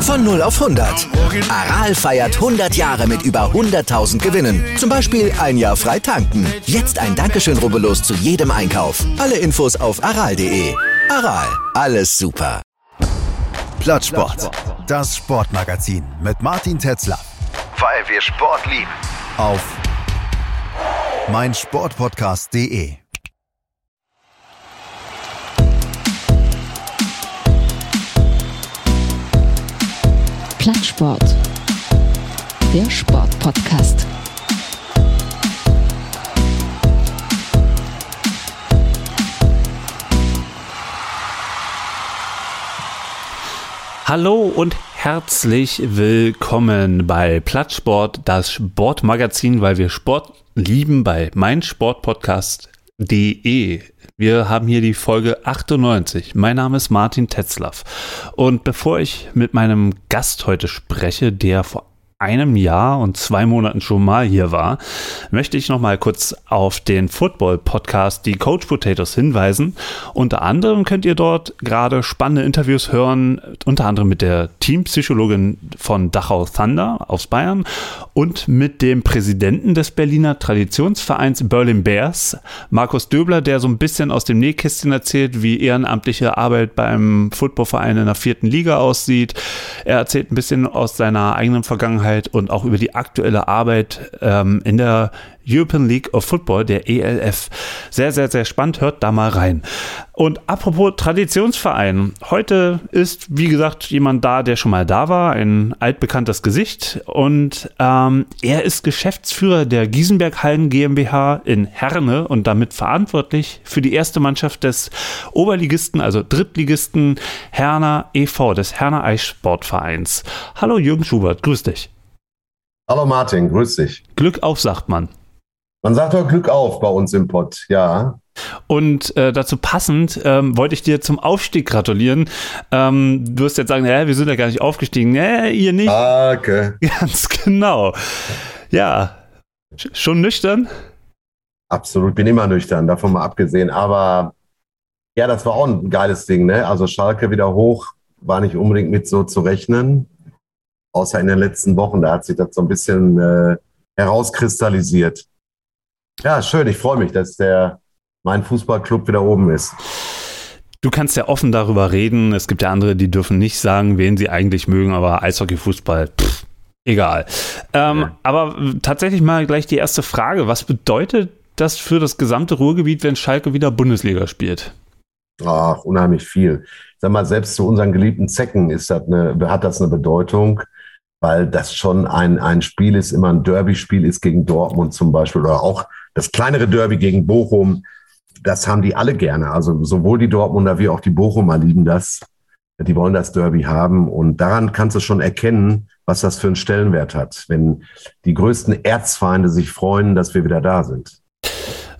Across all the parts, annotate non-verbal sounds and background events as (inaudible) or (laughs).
Von 0 auf 100. Aral feiert 100 Jahre mit über 100.000 Gewinnen. Zum Beispiel ein Jahr frei tanken. Jetzt ein Dankeschön, rubbellos zu jedem Einkauf. Alle Infos auf aral.de. Aral, alles super. Plattsport. Das Sportmagazin mit Martin Tetzler. Weil wir Sport lieben. Auf meinsportpodcast.de. Plattsport. Der Sportpodcast. Hallo und herzlich willkommen bei Plattsport, das Sportmagazin, weil wir Sport lieben bei meinsportpodcast.de. Wir haben hier die Folge 98. Mein Name ist Martin Tetzlaff. Und bevor ich mit meinem Gast heute spreche, der vor einem Jahr und zwei Monaten schon mal hier war, möchte ich noch mal kurz auf den Football-Podcast Die Coach Potatoes hinweisen. Unter anderem könnt ihr dort gerade spannende Interviews hören, unter anderem mit der Teampsychologin von Dachau Thunder aus Bayern und mit dem Präsidenten des Berliner Traditionsvereins Berlin Bears, Markus Döbler, der so ein bisschen aus dem Nähkästchen erzählt, wie ehrenamtliche Arbeit beim Footballverein in der vierten Liga aussieht. Er erzählt ein bisschen aus seiner eigenen Vergangenheit Vergangenheit und auch über die aktuelle Arbeit ähm, in der European League of Football, der ELF. Sehr, sehr, sehr spannend. Hört da mal rein. Und apropos Traditionsverein. Heute ist, wie gesagt, jemand da, der schon mal da war, ein altbekanntes Gesicht. Und ähm, er ist Geschäftsführer der Giesenberg Hallen GmbH in Herne und damit verantwortlich für die erste Mannschaft des Oberligisten, also Drittligisten Herner e.V., des Herner Eissportvereins. Hallo Jürgen Schubert, grüß dich. Hallo Martin, grüß dich. Glück auf, sagt man. Man sagt doch Glück auf bei uns im Pott, ja. Und äh, dazu passend ähm, wollte ich dir zum Aufstieg gratulieren. Ähm, du wirst jetzt sagen, ja, wir sind ja gar nicht aufgestiegen. Nee, ihr nicht. Danke. (laughs) Ganz genau. Ja, schon nüchtern? Absolut, bin immer nüchtern, davon mal abgesehen. Aber ja, das war auch ein geiles Ding, ne? Also Schalke wieder hoch, war nicht unbedingt mit so zu rechnen außer in den letzten Wochen. Da hat sich das so ein bisschen äh, herauskristallisiert. Ja, schön. Ich freue mich, dass der mein Fußballclub wieder oben ist. Du kannst ja offen darüber reden. Es gibt ja andere, die dürfen nicht sagen, wen sie eigentlich mögen, aber Eishockey, Fußball, pff, egal. Ähm, ja. Aber tatsächlich mal gleich die erste Frage. Was bedeutet das für das gesamte Ruhrgebiet, wenn Schalke wieder Bundesliga spielt? Ach, unheimlich viel. sag mal, selbst zu unseren geliebten Zecken ist das eine, hat das eine Bedeutung weil das schon ein, ein Spiel ist, immer ein Derby-Spiel ist gegen Dortmund zum Beispiel oder auch das kleinere Derby gegen Bochum. Das haben die alle gerne. Also sowohl die Dortmunder wie auch die Bochumer lieben das. Die wollen das Derby haben und daran kannst du schon erkennen, was das für einen Stellenwert hat, wenn die größten Erzfeinde sich freuen, dass wir wieder da sind.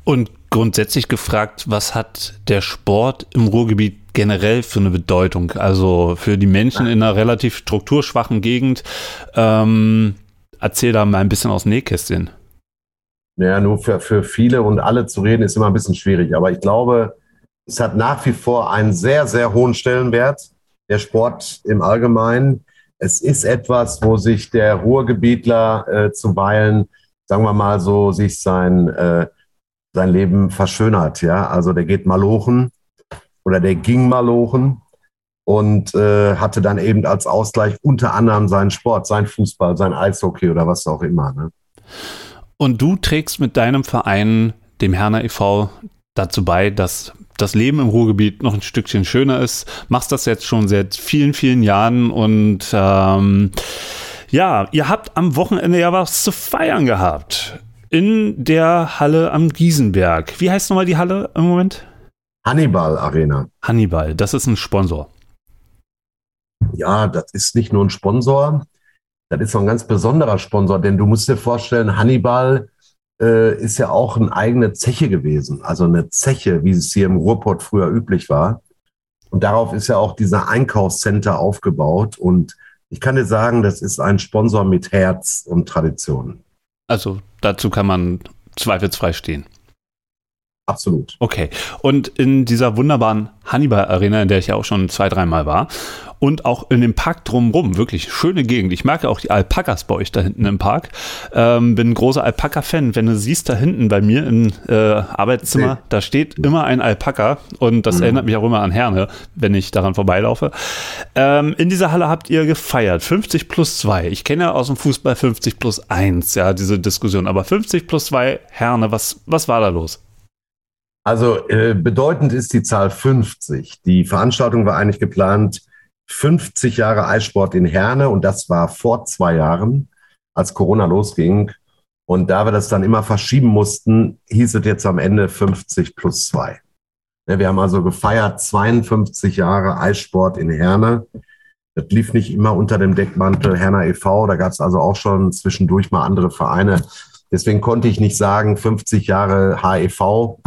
Und grundsätzlich gefragt, was hat der Sport im Ruhrgebiet generell für eine Bedeutung? Also für die Menschen in einer relativ strukturschwachen Gegend. Ähm, erzähl da mal ein bisschen aus Nähkästchen. Ja, nur für, für viele und alle zu reden ist immer ein bisschen schwierig. Aber ich glaube, es hat nach wie vor einen sehr, sehr hohen Stellenwert, der Sport im Allgemeinen. Es ist etwas, wo sich der Ruhrgebietler äh, zuweilen, sagen wir mal so, sich sein, äh, sein Leben verschönert. Ja, also der geht malochen oder der ging malochen und äh, hatte dann eben als Ausgleich unter anderem seinen Sport, sein Fußball, sein Eishockey oder was auch immer. Ne? Und du trägst mit deinem Verein, dem Herner e.V., dazu bei, dass das Leben im Ruhrgebiet noch ein Stückchen schöner ist. Machst das jetzt schon seit vielen, vielen Jahren und ähm, ja, ihr habt am Wochenende ja was zu feiern gehabt. In der Halle am Giesenberg. Wie heißt nochmal die Halle im Moment? Hannibal Arena. Hannibal, das ist ein Sponsor. Ja, das ist nicht nur ein Sponsor, das ist auch ein ganz besonderer Sponsor, denn du musst dir vorstellen, Hannibal äh, ist ja auch eine eigene Zeche gewesen, also eine Zeche, wie es hier im Ruhrpott früher üblich war. Und darauf ist ja auch dieser Einkaufscenter aufgebaut. Und ich kann dir sagen, das ist ein Sponsor mit Herz und Tradition. Also dazu kann man zweifelsfrei stehen. Absolut. Okay. Und in dieser wunderbaren Hannibal Arena, in der ich ja auch schon zwei, dreimal war, und auch in dem Park drumherum, wirklich schöne Gegend. Ich mag ja auch die Alpakas bei euch da hinten im Park. Ähm, bin ein großer Alpaka-Fan. Wenn du siehst, da hinten bei mir im äh, Arbeitszimmer, okay. da steht immer ein Alpaka und das mhm. erinnert mich auch immer an Herne, wenn ich daran vorbeilaufe. Ähm, in dieser Halle habt ihr gefeiert. 50 plus 2. Ich kenne ja aus dem Fußball 50 plus 1, ja, diese Diskussion. Aber 50 plus 2 Herne, was, was war da los? Also äh, bedeutend ist die Zahl 50. Die Veranstaltung war eigentlich geplant 50 Jahre Eissport in Herne und das war vor zwei Jahren, als Corona losging. Und da wir das dann immer verschieben mussten, hieß es jetzt am Ende 50 plus zwei. Wir haben also gefeiert 52 Jahre Eissport in Herne. Das lief nicht immer unter dem Deckmantel Herner e.V. Da gab es also auch schon zwischendurch mal andere Vereine. Deswegen konnte ich nicht sagen 50 Jahre HEV,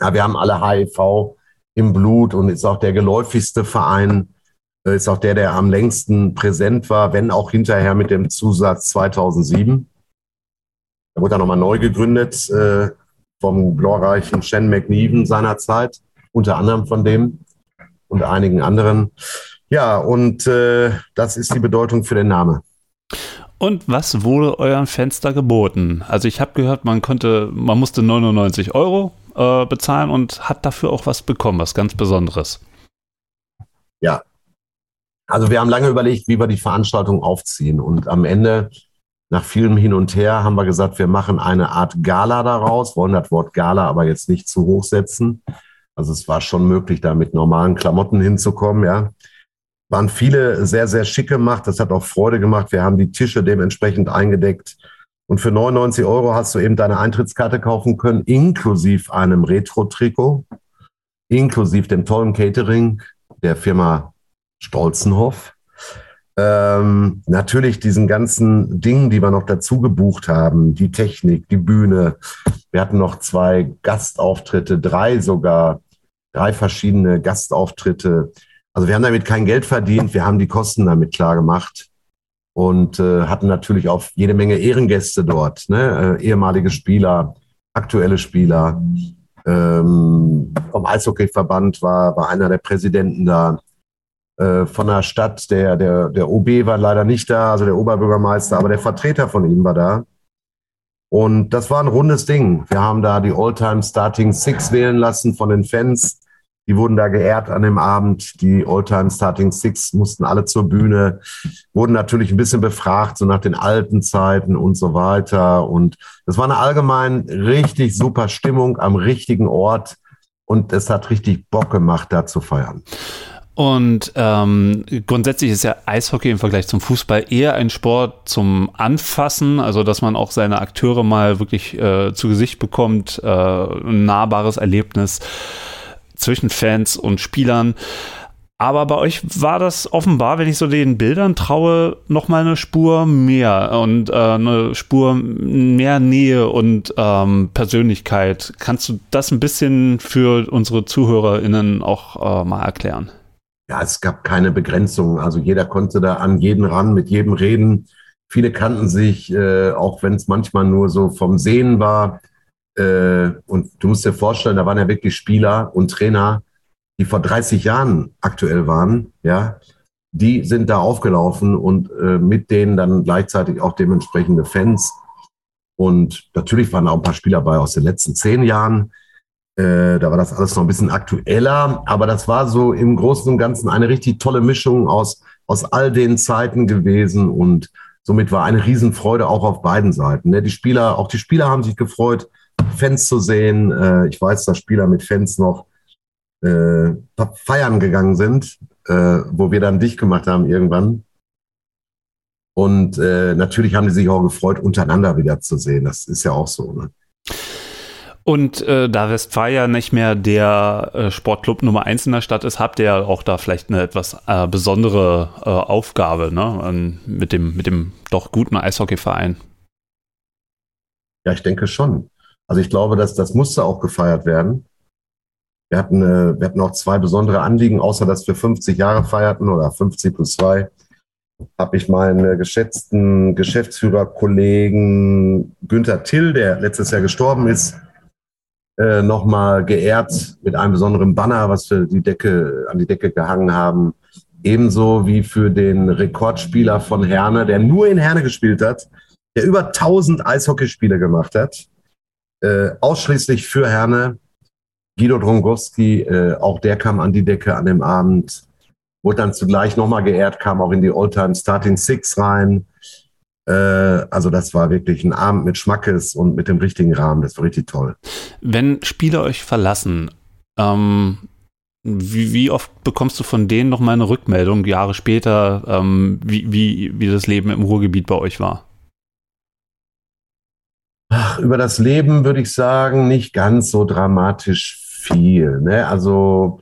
ja, wir haben alle HIV im Blut und ist auch der geläufigste Verein, äh, ist auch der, der am längsten präsent war, wenn auch hinterher mit dem Zusatz 2007. Da wurde er nochmal neu gegründet äh, vom glorreichen Shen McNeven seinerzeit, unter anderem von dem und einigen anderen. Ja, und äh, das ist die Bedeutung für den Namen. Und was wurde euren Fenster geboten? Also ich habe gehört, man konnte, man musste 99 Euro äh, bezahlen und hat dafür auch was bekommen, was ganz Besonderes. Ja. Also wir haben lange überlegt, wie wir die Veranstaltung aufziehen. Und am Ende, nach vielem Hin und Her, haben wir gesagt, wir machen eine Art Gala daraus, wollen das Wort Gala aber jetzt nicht zu hoch setzen. Also es war schon möglich, da mit normalen Klamotten hinzukommen, ja. Waren viele sehr, sehr schick gemacht. Das hat auch Freude gemacht. Wir haben die Tische dementsprechend eingedeckt. Und für 99 Euro hast du eben deine Eintrittskarte kaufen können, inklusive einem Retro-Trikot, inklusive dem tollen Catering der Firma Stolzenhoff. Ähm, natürlich diesen ganzen Dingen, die wir noch dazu gebucht haben, die Technik, die Bühne. Wir hatten noch zwei Gastauftritte, drei sogar, drei verschiedene Gastauftritte. Also wir haben damit kein Geld verdient, wir haben die Kosten damit klar gemacht und äh, hatten natürlich auch jede Menge Ehrengäste dort, ne? äh, ehemalige Spieler, aktuelle Spieler. Ähm, vom Eishockeyverband war, war einer der Präsidenten da. Äh, von der Stadt, der, der, der OB war leider nicht da, also der Oberbürgermeister, aber der Vertreter von ihm war da. Und das war ein rundes Ding. Wir haben da die All-Time Starting Six wählen lassen von den Fans. Die wurden da geehrt an dem Abend. Die All-Time Starting Six mussten alle zur Bühne, wurden natürlich ein bisschen befragt, so nach den alten Zeiten und so weiter. Und es war eine allgemein richtig super Stimmung am richtigen Ort. Und es hat richtig Bock gemacht, da zu feiern. Und ähm, grundsätzlich ist ja Eishockey im Vergleich zum Fußball eher ein Sport zum Anfassen, also dass man auch seine Akteure mal wirklich äh, zu Gesicht bekommt, äh, ein nahbares Erlebnis zwischen Fans und Spielern. Aber bei euch war das offenbar, wenn ich so den Bildern traue, noch mal eine Spur mehr und äh, eine Spur mehr Nähe und ähm, Persönlichkeit. Kannst du das ein bisschen für unsere ZuhörerInnen auch äh, mal erklären? Ja, es gab keine Begrenzung. Also jeder konnte da an jeden ran, mit jedem reden. Viele kannten sich, äh, auch wenn es manchmal nur so vom Sehen war. Äh, und du musst dir vorstellen, da waren ja wirklich Spieler und Trainer, die vor 30 Jahren aktuell waren, ja, die sind da aufgelaufen und äh, mit denen dann gleichzeitig auch dementsprechende Fans. Und natürlich waren auch ein paar Spieler bei aus den letzten zehn Jahren. Äh, da war das alles noch ein bisschen aktueller, aber das war so im Großen und Ganzen eine richtig tolle Mischung aus, aus all den Zeiten gewesen und somit war eine Riesenfreude auch auf beiden Seiten. Ne? Die Spieler, auch die Spieler haben sich gefreut, Fans zu sehen. Äh, ich weiß, dass Spieler mit Fans noch äh, feiern gegangen sind, äh, wo wir dann dicht gemacht haben irgendwann. Und äh, natürlich haben die sich auch gefreut, untereinander wieder zu sehen. Das ist ja auch so. Ne? Und äh, da Westfalia nicht mehr der äh, Sportclub Nummer eins in der Stadt ist, habt ihr auch da vielleicht eine etwas äh, besondere äh, Aufgabe ne? mit, dem, mit dem doch guten Eishockeyverein. Ja, ich denke schon. Also ich glaube, dass das musste auch gefeiert werden. Wir hatten, äh, wir hatten auch zwei besondere Anliegen, außer dass wir 50 Jahre feierten oder 50 plus zwei, habe ich meinen geschätzten Geschäftsführerkollegen Günther Till, der letztes Jahr gestorben ist, äh, nochmal geehrt mit einem besonderen Banner, was wir die Decke, an die Decke gehangen haben. Ebenso wie für den Rekordspieler von Herne, der nur in Herne gespielt hat, der über 1000 Eishockeyspiele gemacht hat. Äh, ausschließlich für Herne. Guido Drongowski, äh, auch der kam an die Decke an dem Abend. Wurde dann zugleich nochmal geehrt, kam auch in die All-Time Starting Six rein. Äh, also das war wirklich ein Abend mit Schmackes und mit dem richtigen Rahmen. Das war richtig toll. Wenn Spieler euch verlassen, ähm, wie, wie, oft bekommst du von denen noch mal eine Rückmeldung Jahre später, ähm, wie, wie, wie das Leben im Ruhrgebiet bei euch war? Ach, über das Leben würde ich sagen, nicht ganz so dramatisch viel. Ne? Also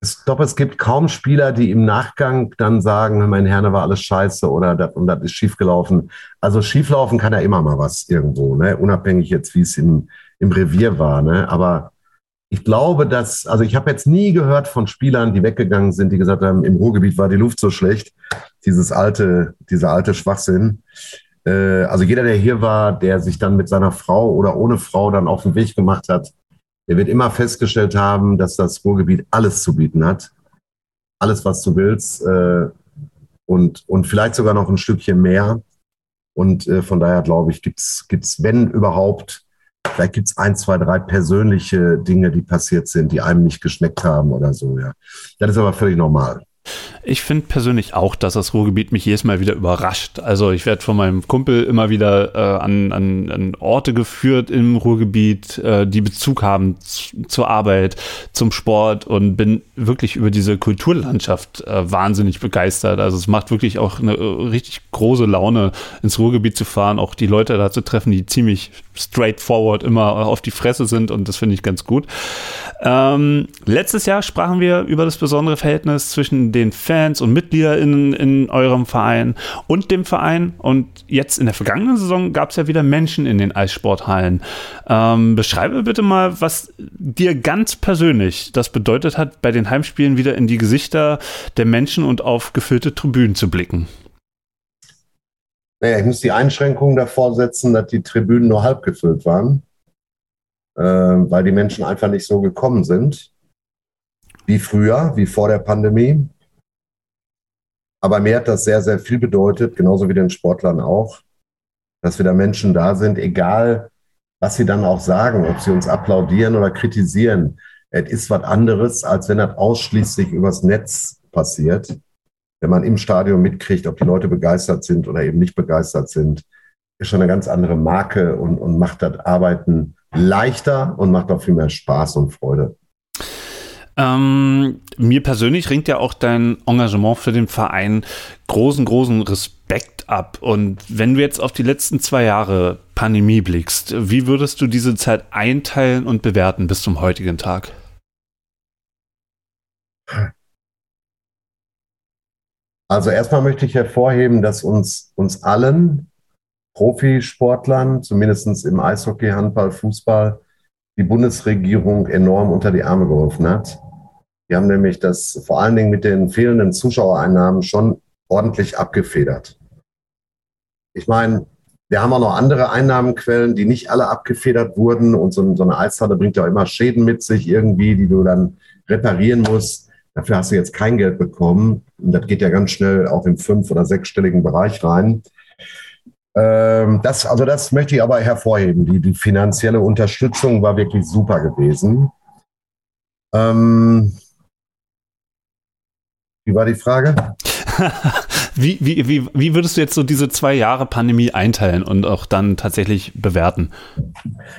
ich glaube, es gibt kaum Spieler, die im Nachgang dann sagen, mein Herne war alles scheiße oder das und das ist schiefgelaufen. Also schieflaufen kann ja immer mal was irgendwo, ne? unabhängig jetzt, wie es im, im Revier war. Ne? Aber ich glaube, dass, also ich habe jetzt nie gehört von Spielern, die weggegangen sind, die gesagt haben, im Ruhrgebiet war die Luft so schlecht. Dieses alte, dieser alte Schwachsinn. Äh, also jeder, der hier war, der sich dann mit seiner Frau oder ohne Frau dann auf den Weg gemacht hat, der wird immer festgestellt haben, dass das Ruhrgebiet alles zu bieten hat. Alles, was du willst. Äh, und, und vielleicht sogar noch ein Stückchen mehr. Und äh, von daher glaube ich, gibt's gibt's, wenn überhaupt, vielleicht gibt's ein, zwei, drei persönliche Dinge, die passiert sind, die einem nicht geschmeckt haben oder so, ja. Das ist aber völlig normal. Ich finde persönlich auch, dass das Ruhrgebiet mich jedes Mal wieder überrascht. Also ich werde von meinem Kumpel immer wieder äh, an, an, an, Orte geführt im Ruhrgebiet, äh, die Bezug haben zur Arbeit, zum Sport und bin wirklich über diese Kulturlandschaft äh, wahnsinnig begeistert. Also es macht wirklich auch eine äh, richtig große Laune, ins Ruhrgebiet zu fahren, auch die Leute da zu treffen, die ziemlich straightforward immer auf die Fresse sind und das finde ich ganz gut. Ähm, letztes Jahr sprachen wir über das besondere Verhältnis zwischen den Fans und MitgliederInnen in eurem Verein und dem Verein. Und jetzt in der vergangenen Saison gab es ja wieder Menschen in den Eissporthallen. Ähm, beschreibe bitte mal, was dir ganz persönlich das bedeutet hat, bei den Heimspielen wieder in die Gesichter der Menschen und auf gefüllte Tribünen zu blicken. Naja, ich muss die Einschränkungen davor setzen, dass die Tribünen nur halb gefüllt waren, äh, weil die Menschen einfach nicht so gekommen sind wie früher, wie vor der Pandemie. Aber mir hat das sehr, sehr viel bedeutet, genauso wie den Sportlern auch, dass wieder Menschen da sind, egal was sie dann auch sagen, ob sie uns applaudieren oder kritisieren. Es ist was anderes, als wenn das ausschließlich übers Netz passiert. Wenn man im Stadion mitkriegt, ob die Leute begeistert sind oder eben nicht begeistert sind, ist schon eine ganz andere Marke und, und macht das Arbeiten leichter und macht auch viel mehr Spaß und Freude. Ähm, mir persönlich ringt ja auch dein Engagement für den Verein großen, großen Respekt ab. Und wenn du jetzt auf die letzten zwei Jahre Pandemie blickst, wie würdest du diese Zeit einteilen und bewerten bis zum heutigen Tag? Also erstmal möchte ich hervorheben, dass uns, uns allen Profisportlern, zumindest im Eishockey, Handball, Fußball, die Bundesregierung enorm unter die Arme geholfen hat. Die haben nämlich das vor allen Dingen mit den fehlenden Zuschauereinnahmen schon ordentlich abgefedert. Ich meine, wir haben auch noch andere Einnahmenquellen, die nicht alle abgefedert wurden. Und so, so eine Eishalle bringt ja immer Schäden mit sich irgendwie, die du dann reparieren musst. Dafür hast du jetzt kein Geld bekommen. Und das geht ja ganz schnell auch im fünf- oder sechsstelligen Bereich rein. Ähm, das, also das möchte ich aber hervorheben. Die, die finanzielle Unterstützung war wirklich super gewesen. Ähm, wie war die Frage? (laughs) wie, wie, wie, wie würdest du jetzt so diese zwei Jahre Pandemie einteilen und auch dann tatsächlich bewerten?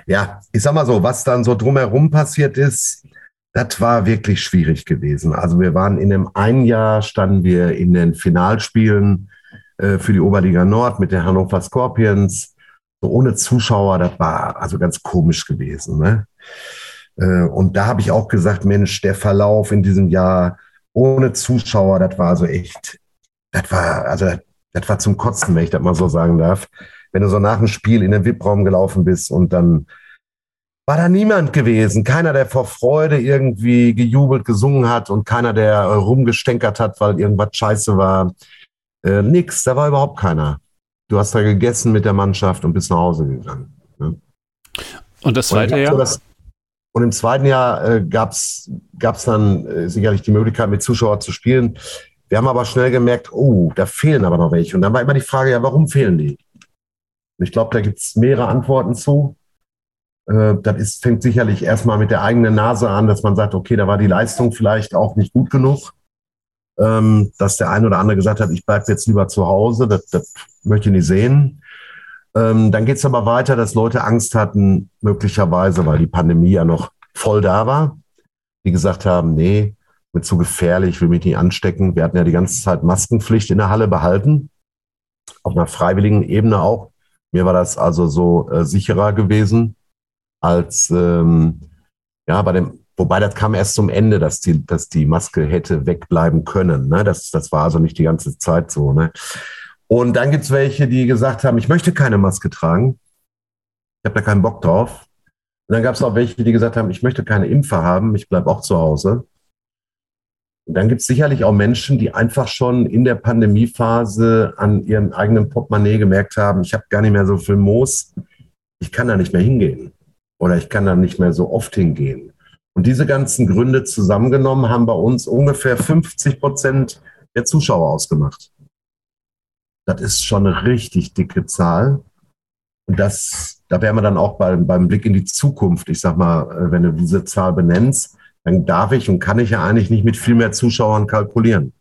Ja, ich sag mal so, was dann so drumherum passiert ist, das war wirklich schwierig gewesen. Also wir waren in einem einen Jahr, standen wir in den Finalspielen äh, für die Oberliga Nord mit den Hannover Scorpions. So ohne Zuschauer, das war also ganz komisch gewesen. Ne? Äh, und da habe ich auch gesagt, Mensch, der Verlauf in diesem Jahr, ohne Zuschauer, das war so echt, das war, also das war zum Kotzen, wenn ich das mal so sagen darf. Wenn du so nach dem Spiel in den VIP-Raum gelaufen bist und dann war da niemand gewesen. Keiner, der vor Freude irgendwie gejubelt, gesungen hat und keiner, der äh, rumgestänkert hat, weil irgendwas scheiße war. Äh, nix, da war überhaupt keiner. Du hast da gegessen mit der Mannschaft und bist nach Hause gegangen. Ne? Und das zweite Jahr? Das, und im zweiten Jahr äh, gab es dann äh, sicherlich die Möglichkeit, mit Zuschauern zu spielen. Wir haben aber schnell gemerkt, oh, da fehlen aber noch welche. Und dann war immer die Frage, ja, warum fehlen die? Und ich glaube, da gibt es mehrere Antworten zu. Äh, das ist, fängt sicherlich erstmal mit der eigenen Nase an, dass man sagt, okay, da war die Leistung vielleicht auch nicht gut genug. Ähm, dass der eine oder andere gesagt hat, ich bleibe jetzt lieber zu Hause, das, das möchte ich nicht sehen. Ähm, dann geht es aber weiter, dass Leute Angst hatten, möglicherweise, weil die Pandemie ja noch voll da war, die gesagt haben, nee, wird zu gefährlich, will mich nicht anstecken. Wir hatten ja die ganze Zeit Maskenpflicht in der Halle behalten, auf einer freiwilligen Ebene auch. Mir war das also so äh, sicherer gewesen als ähm, ja bei dem, wobei das kam erst zum Ende, dass die, dass die Maske hätte wegbleiben können. Ne? Das, das war also nicht die ganze Zeit so. Ne? Und dann gibt's welche, die gesagt haben, ich möchte keine Maske tragen. Ich habe da keinen Bock drauf. Und dann gab's auch welche, die gesagt haben, ich möchte keine Impfe haben, ich bleib auch zu Hause. Und dann gibt's sicherlich auch Menschen, die einfach schon in der Pandemiephase an ihrem eigenen Portemonnaie gemerkt haben, ich habe gar nicht mehr so viel Moos, ich kann da nicht mehr hingehen oder ich kann da nicht mehr so oft hingehen. Und diese ganzen Gründe zusammengenommen haben bei uns ungefähr 50 Prozent der Zuschauer ausgemacht. Das ist schon eine richtig dicke Zahl. Und das, da wären wir dann auch beim, beim Blick in die Zukunft. Ich sag mal, äh, wenn du diese Zahl benennst, dann darf ich und kann ich ja eigentlich nicht mit viel mehr Zuschauern kalkulieren.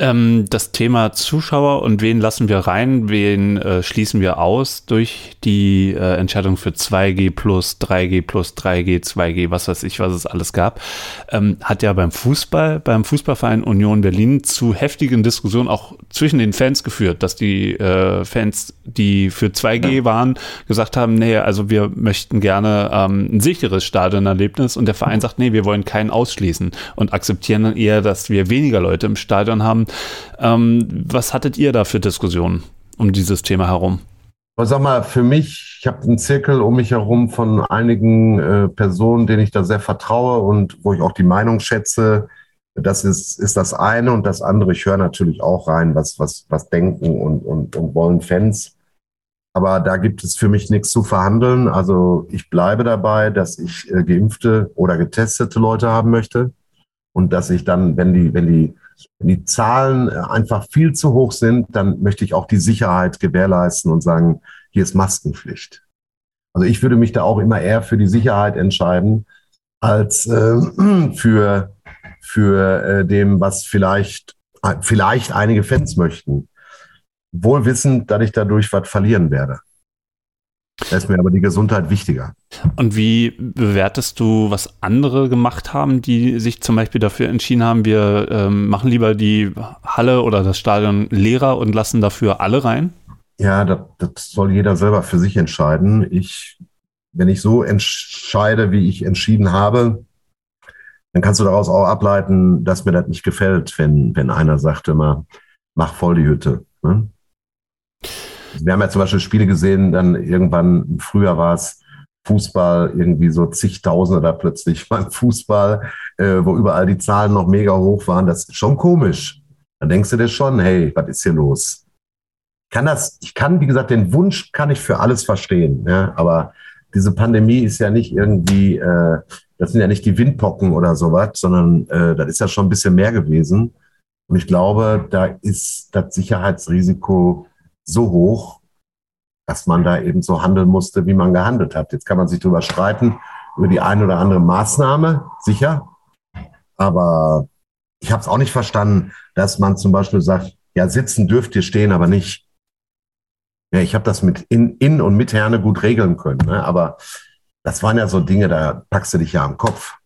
Ähm, das Thema Zuschauer und wen lassen wir rein, wen äh, schließen wir aus durch die äh, Entscheidung für 2G plus, 3G plus, 3G, 2G, was weiß ich, was es alles gab, ähm, hat ja beim Fußball, beim Fußballverein Union Berlin zu heftigen Diskussionen auch zwischen den Fans geführt, dass die äh, Fans, die für 2G ja. waren, gesagt haben, nee, also wir möchten gerne ähm, ein sicheres Stadionerlebnis. Und der Verein sagt, nee, wir wollen keinen ausschließen und akzeptieren dann eher, dass wir weniger Leute im Stadion haben, ähm, was hattet ihr da für Diskussionen um dieses Thema herum? sag mal, für mich, ich habe einen Zirkel um mich herum von einigen äh, Personen, denen ich da sehr vertraue und wo ich auch die Meinung schätze. Das ist, ist das eine und das andere. Ich höre natürlich auch rein, was, was, was denken und, und, und wollen Fans. Aber da gibt es für mich nichts zu verhandeln. Also ich bleibe dabei, dass ich äh, geimpfte oder getestete Leute haben möchte und dass ich dann, wenn die, wenn die wenn die Zahlen äh, einfach viel zu hoch sind, dann möchte ich auch die Sicherheit gewährleisten und sagen, hier ist Maskenpflicht. Also ich würde mich da auch immer eher für die Sicherheit entscheiden, als äh, (clears throat) für, für äh, dem, was vielleicht, äh, vielleicht einige Fans möchten. Wohl wissend, dass ich dadurch was verlieren werde. Da ist mir aber die Gesundheit wichtiger. Und wie bewertest du, was andere gemacht haben, die sich zum Beispiel dafür entschieden haben, wir ähm, machen lieber die Halle oder das Stadion leerer und lassen dafür alle rein? Ja, das, das soll jeder selber für sich entscheiden. Ich, wenn ich so entscheide, wie ich entschieden habe, dann kannst du daraus auch ableiten, dass mir das nicht gefällt, wenn, wenn einer sagt immer, mach voll die Hütte. Ne? Wir haben ja zum Beispiel Spiele gesehen, dann irgendwann, früher war es Fußball, irgendwie so zigtausende da plötzlich (laughs) beim Fußball, äh, wo überall die Zahlen noch mega hoch waren. Das ist schon komisch. Dann denkst du dir schon, hey, was ist hier los? kann das, ich kann, wie gesagt, den Wunsch kann ich für alles verstehen, ja, aber diese Pandemie ist ja nicht irgendwie, äh, das sind ja nicht die Windpocken oder sowas, sondern äh, das ist ja schon ein bisschen mehr gewesen. Und ich glaube, da ist das Sicherheitsrisiko so hoch, dass man da eben so handeln musste, wie man gehandelt hat. Jetzt kann man sich darüber streiten, über die eine oder andere Maßnahme, sicher. Aber ich habe es auch nicht verstanden, dass man zum Beispiel sagt, ja, sitzen dürft ihr stehen, aber nicht. Ja, ich habe das mit in, in und mit Herne gut regeln können. Ne? Aber das waren ja so Dinge, da packst du dich ja am Kopf.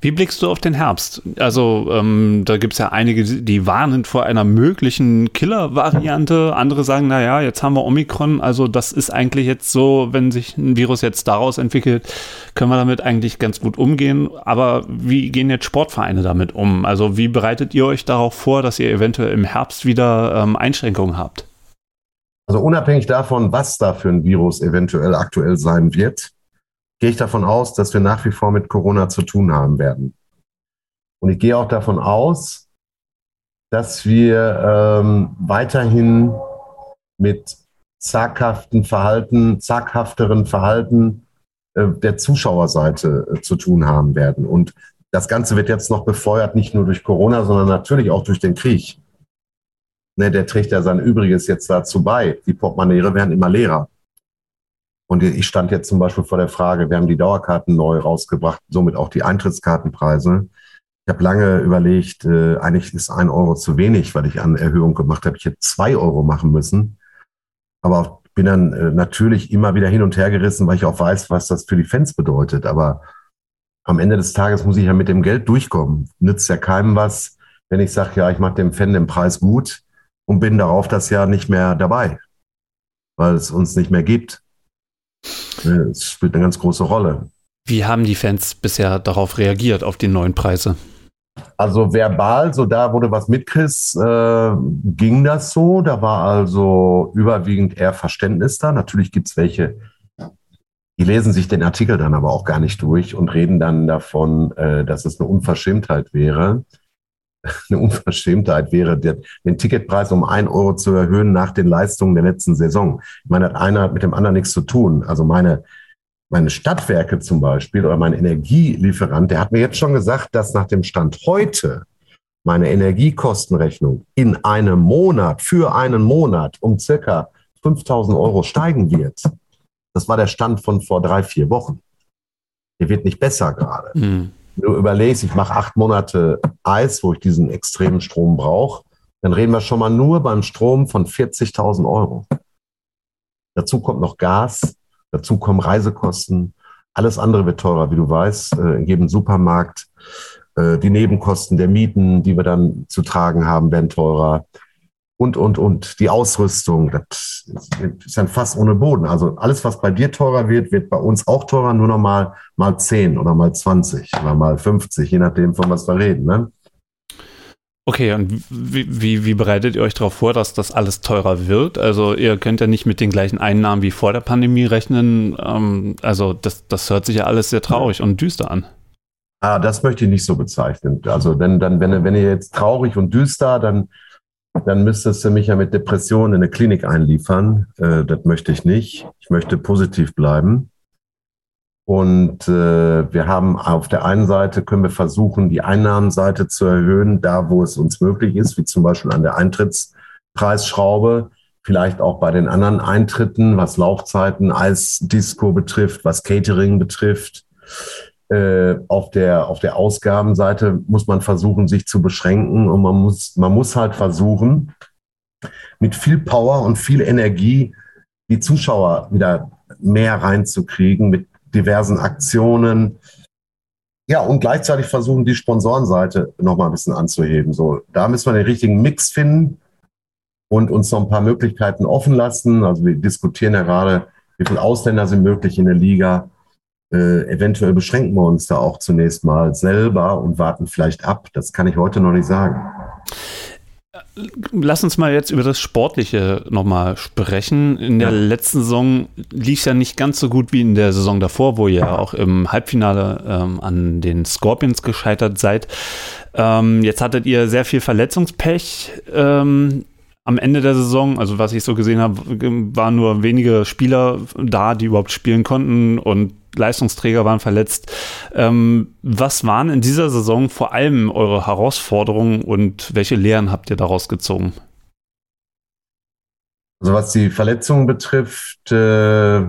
Wie blickst du auf den Herbst? Also ähm, da gibt es ja einige, die warnen vor einer möglichen Killer-Variante. Andere sagen, naja, jetzt haben wir Omikron. Also das ist eigentlich jetzt so, wenn sich ein Virus jetzt daraus entwickelt, können wir damit eigentlich ganz gut umgehen. Aber wie gehen jetzt Sportvereine damit um? Also wie bereitet ihr euch darauf vor, dass ihr eventuell im Herbst wieder ähm, Einschränkungen habt? Also unabhängig davon, was da für ein Virus eventuell aktuell sein wird, gehe ich davon aus, dass wir nach wie vor mit Corona zu tun haben werden. Und ich gehe auch davon aus, dass wir ähm, weiterhin mit zaghaften Verhalten, zaghafteren Verhalten äh, der Zuschauerseite äh, zu tun haben werden. Und das Ganze wird jetzt noch befeuert, nicht nur durch Corona, sondern natürlich auch durch den Krieg. Ne, der trägt ja sein Übriges jetzt dazu bei. Die Portemonnaire werden immer leerer. Und ich stand jetzt zum Beispiel vor der Frage, wir haben die Dauerkarten neu rausgebracht, somit auch die Eintrittskartenpreise. Ich habe lange überlegt, äh, eigentlich ist ein Euro zu wenig, weil ich an Erhöhung gemacht habe. Ich hätte zwei Euro machen müssen. Aber bin dann äh, natürlich immer wieder hin und her gerissen, weil ich auch weiß, was das für die Fans bedeutet. Aber am Ende des Tages muss ich ja mit dem Geld durchkommen. Nützt ja keinem was, wenn ich sage, ja, ich mache dem Fan den Preis gut und bin darauf das Jahr nicht mehr dabei, weil es uns nicht mehr gibt. Es spielt eine ganz große Rolle. Wie haben die Fans bisher darauf reagiert, auf die neuen Preise? Also verbal, so da wurde was mit Chris, äh, ging das so. Da war also überwiegend eher Verständnis da. Natürlich gibt es welche, die lesen sich den Artikel dann aber auch gar nicht durch und reden dann davon, äh, dass es eine Unverschämtheit wäre. (laughs) eine Unverschämtheit wäre, den, den Ticketpreis um ein Euro zu erhöhen nach den Leistungen der letzten Saison. Ich meine, das eine hat mit dem anderen nichts zu tun. Also meine, meine Stadtwerke zum Beispiel oder mein Energielieferant, der hat mir jetzt schon gesagt, dass nach dem Stand heute meine Energiekostenrechnung in einem Monat, für einen Monat um circa 5000 Euro steigen wird. Das war der Stand von vor drei, vier Wochen. Der wird nicht besser gerade. Mhm du überlegst, ich mache acht Monate Eis, wo ich diesen extremen Strom brauche, dann reden wir schon mal nur beim Strom von 40.000 Euro. Dazu kommt noch Gas, dazu kommen Reisekosten, alles andere wird teurer, wie du weißt, äh, in jedem Supermarkt. Äh, die Nebenkosten der Mieten, die wir dann zu tragen haben, werden teurer und, und, und. Die Ausrüstung, das ist ein Fass ohne Boden. Also alles, was bei dir teurer wird, wird bei uns auch teurer, nur noch mal, mal 10 oder mal 20 oder mal 50, je nachdem, von was wir reden. Ne? Okay, und wie, wie, wie bereitet ihr euch darauf vor, dass das alles teurer wird? Also ihr könnt ja nicht mit den gleichen Einnahmen wie vor der Pandemie rechnen. Ähm, also das, das hört sich ja alles sehr traurig und düster an. Ah, das möchte ich nicht so bezeichnen. Also wenn, dann, wenn, wenn ihr jetzt traurig und düster, dann dann müsstest du mich ja mit Depressionen in eine Klinik einliefern. Äh, das möchte ich nicht. Ich möchte positiv bleiben. Und äh, wir haben auf der einen Seite können wir versuchen, die Einnahmenseite zu erhöhen, da wo es uns möglich ist, wie zum Beispiel an der Eintrittspreisschraube, vielleicht auch bei den anderen Eintritten, was Laufzeiten, Eisdisco betrifft, was Catering betrifft. Äh, auf der, auf der Ausgabenseite muss man versuchen, sich zu beschränken und man muss, man muss halt versuchen, mit viel Power und viel Energie die Zuschauer wieder mehr reinzukriegen mit diversen Aktionen. Ja, und gleichzeitig versuchen, die Sponsorenseite nochmal ein bisschen anzuheben. So, da müssen wir den richtigen Mix finden und uns noch ein paar Möglichkeiten offen lassen. Also wir diskutieren ja gerade, wie viele Ausländer sind möglich in der Liga äh, eventuell beschränken wir uns da auch zunächst mal selber und warten vielleicht ab. Das kann ich heute noch nicht sagen. Lass uns mal jetzt über das Sportliche nochmal sprechen. In der ja. letzten Saison lief es ja nicht ganz so gut wie in der Saison davor, wo ihr auch im Halbfinale ähm, an den Scorpions gescheitert seid. Ähm, jetzt hattet ihr sehr viel Verletzungspech. Ähm, am Ende der Saison, also was ich so gesehen habe, waren nur wenige Spieler da, die überhaupt spielen konnten und Leistungsträger waren verletzt. Ähm, was waren in dieser Saison vor allem eure Herausforderungen und welche Lehren habt ihr daraus gezogen? Also was die Verletzungen betrifft, äh,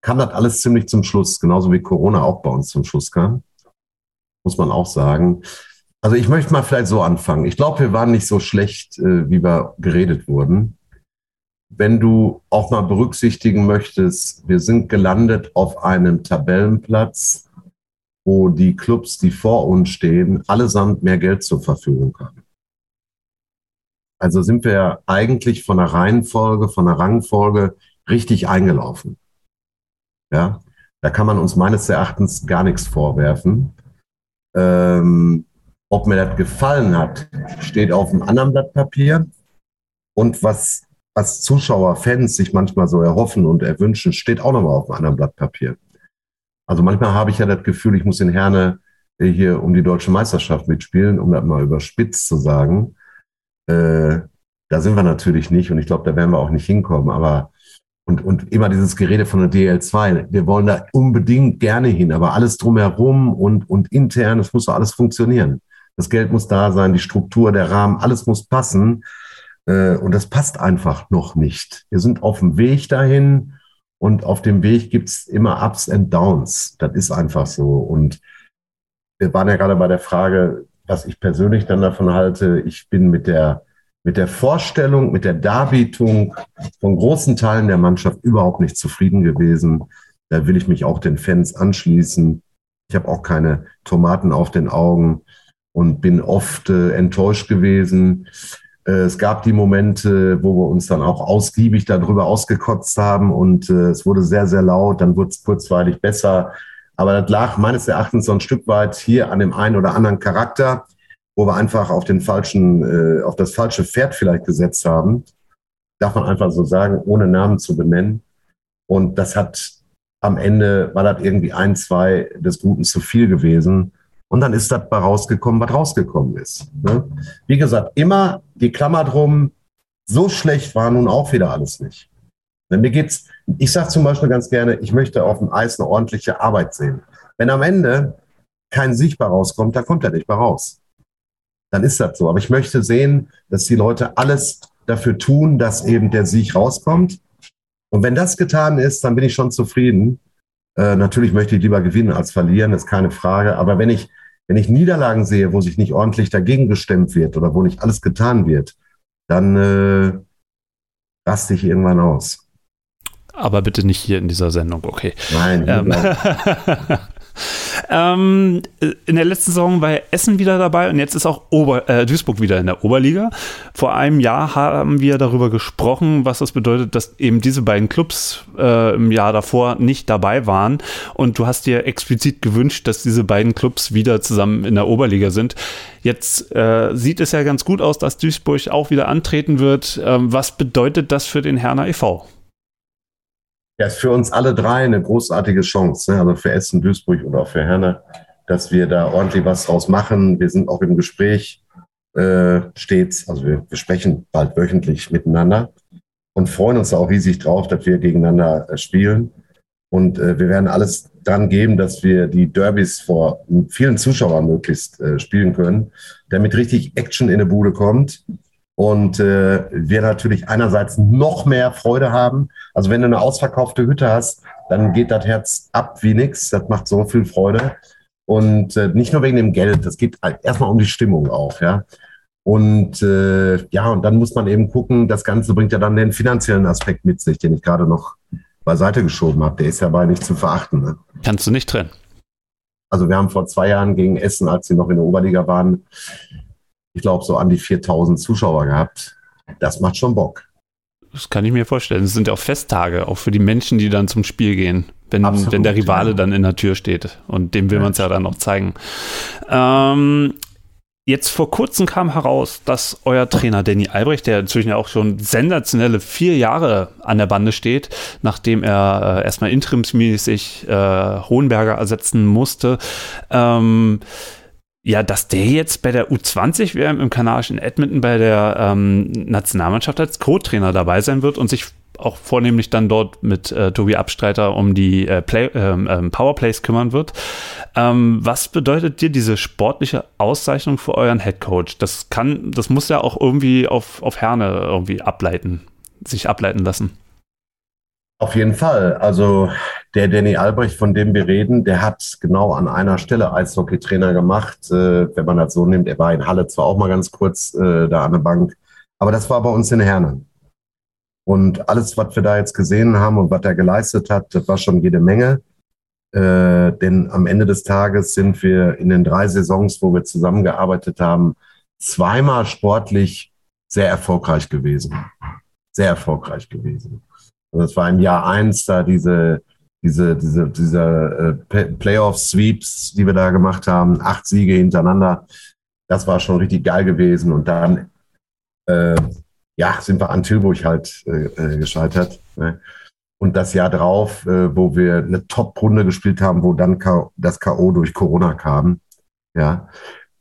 kam das alles ziemlich zum Schluss, genauso wie Corona auch bei uns zum Schluss kam, muss man auch sagen. Also ich möchte mal vielleicht so anfangen. Ich glaube, wir waren nicht so schlecht, äh, wie wir geredet wurden wenn du auch mal berücksichtigen möchtest, wir sind gelandet auf einem Tabellenplatz, wo die Clubs, die vor uns stehen, allesamt mehr Geld zur Verfügung haben. Also sind wir eigentlich von der Reihenfolge, von der Rangfolge richtig eingelaufen. Ja, da kann man uns meines Erachtens gar nichts vorwerfen. Ähm, ob mir das gefallen hat, steht auf einem anderen Blatt Papier. Und was was Zuschauer, Fans sich manchmal so erhoffen und erwünschen, steht auch nochmal auf einem anderen Blatt Papier. Also manchmal habe ich ja das Gefühl, ich muss in Herne hier um die deutsche Meisterschaft mitspielen, um das mal überspitzt zu sagen. Äh, da sind wir natürlich nicht und ich glaube, da werden wir auch nicht hinkommen. Aber und, und immer dieses Gerede von der DL2. Wir wollen da unbedingt gerne hin, aber alles drumherum und, und intern, es muss doch alles funktionieren. Das Geld muss da sein, die Struktur, der Rahmen, alles muss passen. Äh, und das passt einfach noch nicht. Wir sind auf dem Weg dahin und auf dem Weg gibt's immer Ups and Downs. Das ist einfach so. Und wir waren ja gerade bei der Frage, was ich persönlich dann davon halte. Ich bin mit der mit der Vorstellung, mit der Darbietung von großen Teilen der Mannschaft überhaupt nicht zufrieden gewesen. Da will ich mich auch den Fans anschließen. Ich habe auch keine Tomaten auf den Augen und bin oft äh, enttäuscht gewesen. Äh, es gab die Momente, wo wir uns dann auch ausgiebig darüber ausgekotzt haben und äh, es wurde sehr, sehr laut, dann wurde es kurzweilig besser. Aber das lag meines Erachtens so ein Stück weit hier an dem einen oder anderen Charakter wo wir einfach auf den falschen, äh, auf das falsche Pferd vielleicht gesetzt haben. Darf man einfach so sagen, ohne Namen zu benennen. Und das hat am Ende war das irgendwie ein, zwei des Guten zu viel gewesen. Und dann ist das bei rausgekommen, was rausgekommen ist. Ne? Wie gesagt, immer die Klammer drum, so schlecht war nun auch wieder alles nicht. Denn mir geht's, ich sage zum Beispiel ganz gerne, ich möchte auf dem Eis eine ordentliche Arbeit sehen. Wenn am Ende kein Sieg bei rauskommt, dann kommt er nicht bei raus dann ist das so. Aber ich möchte sehen, dass die Leute alles dafür tun, dass eben der Sieg rauskommt. Und wenn das getan ist, dann bin ich schon zufrieden. Äh, natürlich möchte ich lieber gewinnen als verlieren, ist keine Frage. Aber wenn ich, wenn ich Niederlagen sehe, wo sich nicht ordentlich dagegen gestemmt wird oder wo nicht alles getan wird, dann äh, raste ich irgendwann aus. Aber bitte nicht hier in dieser Sendung, okay. Nein. Ähm, (laughs) Ähm, in der letzten Saison war Essen wieder dabei und jetzt ist auch Ober, äh, Duisburg wieder in der Oberliga. Vor einem Jahr haben wir darüber gesprochen, was das bedeutet, dass eben diese beiden Clubs äh, im Jahr davor nicht dabei waren. Und du hast dir explizit gewünscht, dass diese beiden Clubs wieder zusammen in der Oberliga sind. Jetzt äh, sieht es ja ganz gut aus, dass Duisburg auch wieder antreten wird. Ähm, was bedeutet das für den Herner e.V.? Ja, ist für uns alle drei eine großartige Chance, ne? also für Essen, Duisburg oder auch für Herne, dass wir da ordentlich was draus machen. Wir sind auch im Gespräch äh, stets, also wir, wir sprechen bald wöchentlich miteinander und freuen uns auch riesig drauf, dass wir gegeneinander äh, spielen. Und äh, wir werden alles dran geben, dass wir die Derbys vor vielen Zuschauern möglichst äh, spielen können, damit richtig Action in die Bude kommt und äh, wir natürlich einerseits noch mehr Freude haben. Also wenn du eine ausverkaufte Hütte hast, dann geht das Herz ab wie nix. Das macht so viel Freude. Und äh, nicht nur wegen dem Geld, das geht halt erstmal um die Stimmung auch, ja. Und äh, ja, und dann muss man eben gucken, das Ganze bringt ja dann den finanziellen Aspekt mit sich, den ich gerade noch beiseite geschoben habe. Der ist ja bei nicht zu verachten. Ne? Kannst du nicht trennen. Also wir haben vor zwei Jahren gegen Essen, als sie noch in der Oberliga waren, ich glaube, so an die 4000 Zuschauer gehabt. Das macht schon Bock. Das kann ich mir vorstellen. Es sind ja auch Festtage, auch für die Menschen, die dann zum Spiel gehen, wenn, Absolut, wenn der Rivale ja. dann in der Tür steht. Und dem will man es ja dann noch zeigen. Ähm, Jetzt vor kurzem kam heraus, dass euer Trainer Danny Albrecht, der inzwischen ja auch schon sensationelle vier Jahre an der Bande steht, nachdem er äh, erstmal interimsmäßig äh, Hohenberger ersetzen musste, ähm, ja, dass der jetzt bei der U20 WM im kanadischen Edmonton bei der ähm, Nationalmannschaft als Co-Trainer dabei sein wird und sich auch vornehmlich dann dort mit äh, Tobi Abstreiter um die äh, Play, ähm, ähm, Powerplays kümmern wird. Ähm, was bedeutet dir diese sportliche Auszeichnung für euren Head Coach? Das kann, das muss ja auch irgendwie auf, auf Herne irgendwie ableiten, sich ableiten lassen. Auf jeden Fall. Also der Danny Albrecht, von dem wir reden, der hat genau an einer Stelle Eishockeytrainer gemacht. Äh, wenn man das so nimmt, er war in Halle zwar auch mal ganz kurz äh, da an der Bank, aber das war bei uns in Herne. Und alles, was wir da jetzt gesehen haben und was er geleistet hat, das war schon jede Menge. Äh, denn am Ende des Tages sind wir in den drei Saisons, wo wir zusammengearbeitet haben, zweimal sportlich sehr erfolgreich gewesen. Sehr erfolgreich gewesen. Und das war im Jahr eins da diese, diese, diese, diese äh, Playoff-Sweeps, die wir da gemacht haben, acht Siege hintereinander. Das war schon richtig geil gewesen. Und dann, äh, ja, sind wir an Tilburg halt äh, äh gescheitert. Ne? Und das Jahr drauf, äh, wo wir eine Top-Runde gespielt haben, wo dann das K.O. durch Corona kam. Ja,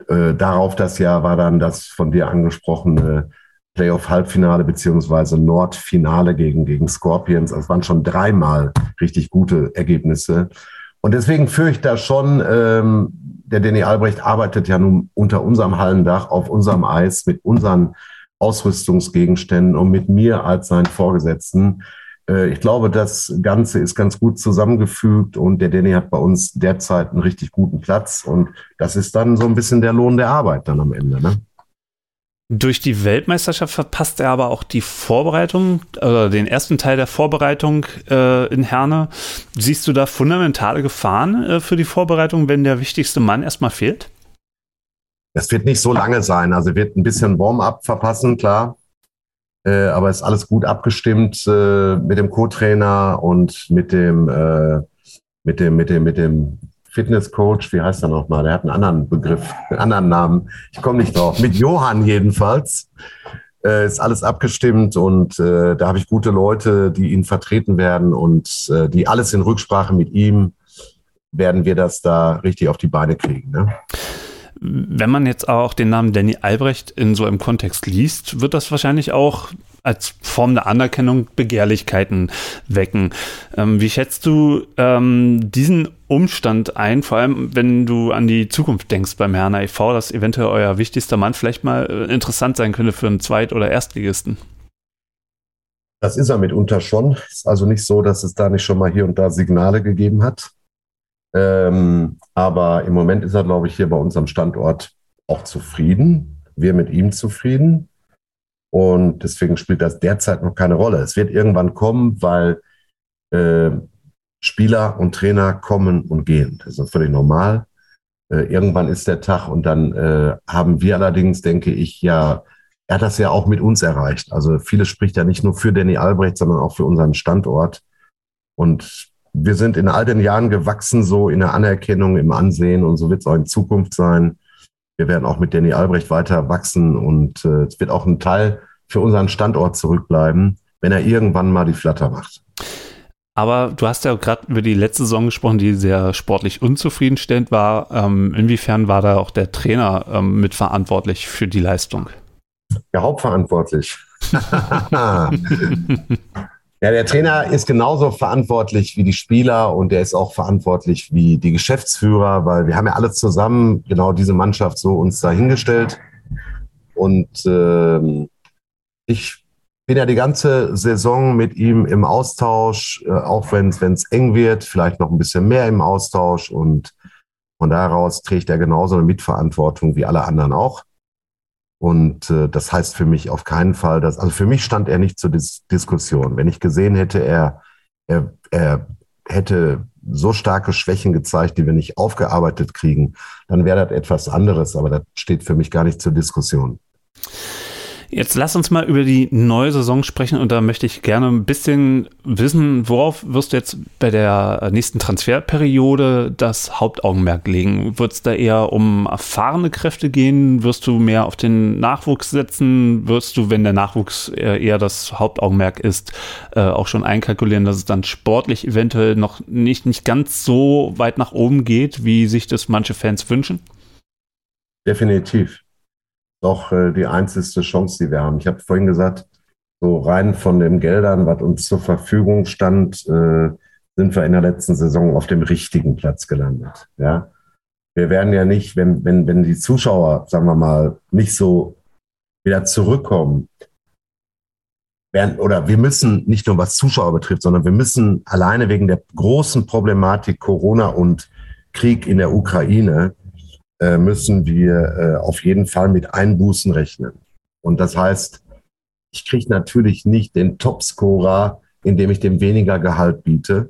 äh, darauf das Jahr war dann das von dir angesprochene Playoff-Halbfinale beziehungsweise Nordfinale gegen, gegen Scorpions. Es waren schon dreimal richtig gute Ergebnisse. Und deswegen führe ich da schon, ähm, der Danny Albrecht arbeitet ja nun unter unserem Hallendach, auf unserem Eis, mit unseren Ausrüstungsgegenständen und mit mir als seinen Vorgesetzten. Äh, ich glaube, das Ganze ist ganz gut zusammengefügt und der Danny hat bei uns derzeit einen richtig guten Platz und das ist dann so ein bisschen der Lohn der Arbeit dann am Ende. Ne? Durch die Weltmeisterschaft verpasst er aber auch die Vorbereitung, oder den ersten Teil der Vorbereitung äh, in Herne. Siehst du da fundamentale Gefahren äh, für die Vorbereitung, wenn der wichtigste Mann erstmal fehlt? Das wird nicht so lange sein. Also wird ein bisschen Warm-up verpassen, klar. Äh, aber ist alles gut abgestimmt äh, mit dem Co-Trainer und mit dem, äh, mit dem, mit dem, mit dem Fitnesscoach, wie heißt er nochmal? Der hat einen anderen Begriff, einen anderen Namen. Ich komme nicht drauf. Mit Johann jedenfalls. Äh, ist alles abgestimmt und äh, da habe ich gute Leute, die ihn vertreten werden und äh, die alles in Rücksprache mit ihm werden wir das da richtig auf die Beine kriegen. Ne? Wenn man jetzt auch den Namen Danny Albrecht in so einem Kontext liest, wird das wahrscheinlich auch als Form der Anerkennung Begehrlichkeiten wecken. Ähm, wie schätzt du ähm, diesen Umstand ein, vor allem wenn du an die Zukunft denkst beim Herrn e.V., dass eventuell euer wichtigster Mann vielleicht mal äh, interessant sein könnte für einen Zweit- oder Erstligisten? Das ist er mitunter schon. Ist also nicht so, dass es da nicht schon mal hier und da Signale gegeben hat. Ähm, aber im Moment ist er, glaube ich, hier bei uns am Standort auch zufrieden. Wir mit ihm zufrieden. Und deswegen spielt das derzeit noch keine Rolle. Es wird irgendwann kommen, weil äh, Spieler und Trainer kommen und gehen. Das ist völlig normal. Äh, irgendwann ist der Tag und dann äh, haben wir allerdings, denke ich, ja, er hat das ja auch mit uns erreicht. Also vieles spricht ja nicht nur für Danny Albrecht, sondern auch für unseren Standort. Und wir sind in all den Jahren gewachsen, so in der Anerkennung, im Ansehen und so wird es auch in Zukunft sein. Wir werden auch mit Danny Albrecht weiter wachsen und äh, es wird auch ein Teil für unseren Standort zurückbleiben, wenn er irgendwann mal die Flatter macht. Aber du hast ja gerade über die letzte Saison gesprochen, die sehr sportlich unzufriedenstellend war. Ähm, inwiefern war da auch der Trainer ähm, mitverantwortlich für die Leistung? Ja, hauptverantwortlich. (laughs) (laughs) Ja, der Trainer ist genauso verantwortlich wie die Spieler und der ist auch verantwortlich wie die Geschäftsführer, weil wir haben ja alle zusammen genau diese Mannschaft so uns dahingestellt. Und äh, ich bin ja die ganze Saison mit ihm im Austausch, äh, auch wenn es eng wird, vielleicht noch ein bisschen mehr im Austausch. Und von daraus trägt er genauso eine Mitverantwortung wie alle anderen auch. Und äh, das heißt für mich auf keinen Fall, dass, also für mich stand er nicht zur Dis Diskussion. Wenn ich gesehen hätte, er, er, er hätte so starke Schwächen gezeigt, die wir nicht aufgearbeitet kriegen, dann wäre das etwas anderes. Aber das steht für mich gar nicht zur Diskussion. Jetzt lass uns mal über die neue Saison sprechen und da möchte ich gerne ein bisschen wissen, worauf wirst du jetzt bei der nächsten Transferperiode das Hauptaugenmerk legen? Wird es da eher um erfahrene Kräfte gehen? Wirst du mehr auf den Nachwuchs setzen? Wirst du, wenn der Nachwuchs eher das Hauptaugenmerk ist, äh, auch schon einkalkulieren, dass es dann sportlich eventuell noch nicht, nicht ganz so weit nach oben geht, wie sich das manche Fans wünschen? Definitiv doch äh, die einzigste Chance, die wir haben. Ich habe vorhin gesagt, so rein von den Geldern, was uns zur Verfügung stand, äh, sind wir in der letzten Saison auf dem richtigen Platz gelandet. Ja, wir werden ja nicht, wenn, wenn, wenn die Zuschauer, sagen wir mal, nicht so wieder zurückkommen, werden, oder wir müssen nicht nur was Zuschauer betrifft, sondern wir müssen alleine wegen der großen Problematik Corona und Krieg in der Ukraine äh, müssen wir äh, auf jeden Fall mit Einbußen rechnen. Und das heißt, ich kriege natürlich nicht den Topscorer, indem ich dem weniger Gehalt biete,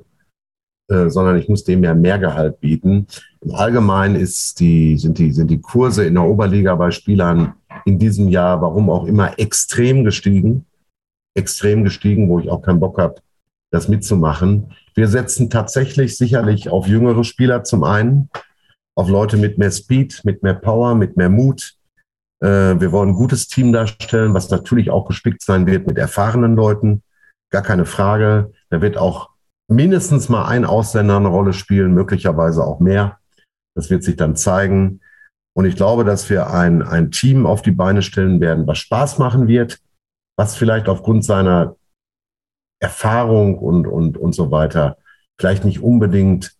äh, sondern ich muss dem ja mehr Gehalt bieten. Im Allgemeinen ist die, sind, die, sind die Kurse in der Oberliga bei Spielern in diesem Jahr, warum auch immer, extrem gestiegen. Extrem gestiegen, wo ich auch keinen Bock habe, das mitzumachen. Wir setzen tatsächlich sicherlich auf jüngere Spieler zum einen auf Leute mit mehr Speed, mit mehr Power, mit mehr Mut. Äh, wir wollen ein gutes Team darstellen, was natürlich auch gespickt sein wird mit erfahrenen Leuten. Gar keine Frage. Da wird auch mindestens mal ein Ausländer eine Rolle spielen, möglicherweise auch mehr. Das wird sich dann zeigen. Und ich glaube, dass wir ein, ein Team auf die Beine stellen werden, was Spaß machen wird, was vielleicht aufgrund seiner Erfahrung und, und, und so weiter vielleicht nicht unbedingt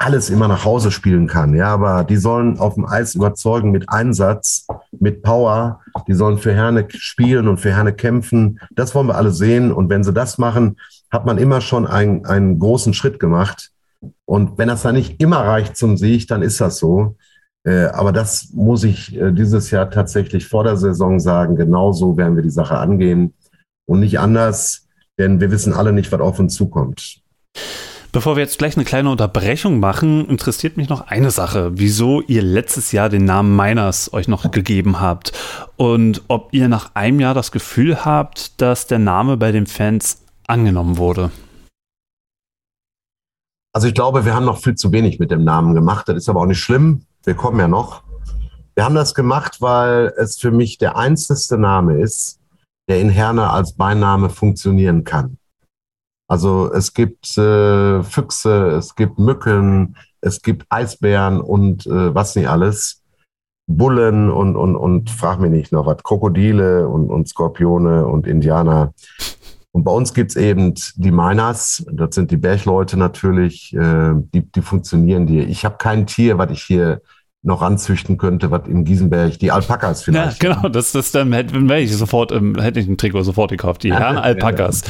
alles immer nach Hause spielen kann. Ja, aber die sollen auf dem Eis überzeugen mit Einsatz, mit Power. Die sollen für Herne spielen und für Herne kämpfen. Das wollen wir alle sehen. Und wenn sie das machen, hat man immer schon einen, einen großen Schritt gemacht. Und wenn das dann nicht immer reicht zum Sieg, dann ist das so. Äh, aber das muss ich äh, dieses Jahr tatsächlich vor der Saison sagen. Genauso werden wir die Sache angehen und nicht anders, denn wir wissen alle nicht, was auf uns zukommt. Bevor wir jetzt gleich eine kleine Unterbrechung machen, interessiert mich noch eine Sache, wieso ihr letztes Jahr den Namen Miners euch noch gegeben habt und ob ihr nach einem Jahr das Gefühl habt, dass der Name bei den Fans angenommen wurde. Also ich glaube, wir haben noch viel zu wenig mit dem Namen gemacht. Das ist aber auch nicht schlimm. Wir kommen ja noch. Wir haben das gemacht, weil es für mich der einzigste Name ist, der in Herne als Beiname funktionieren kann. Also es gibt äh, Füchse, es gibt Mücken, es gibt Eisbären und äh, was nicht alles. Bullen und, und, und frag mich nicht noch was, Krokodile und, und Skorpione und Indianer. Und bei uns gibt's eben die Miners, das sind die Bergleute natürlich, äh, die, die funktionieren die. Ich habe kein Tier, was ich hier noch anzüchten könnte, was in Giesenberg, die Alpakas vielleicht. Ja, genau, das, das dann hätte, ich sofort, hätte ich ein Trikot sofort gekauft, die Herren Alpakas.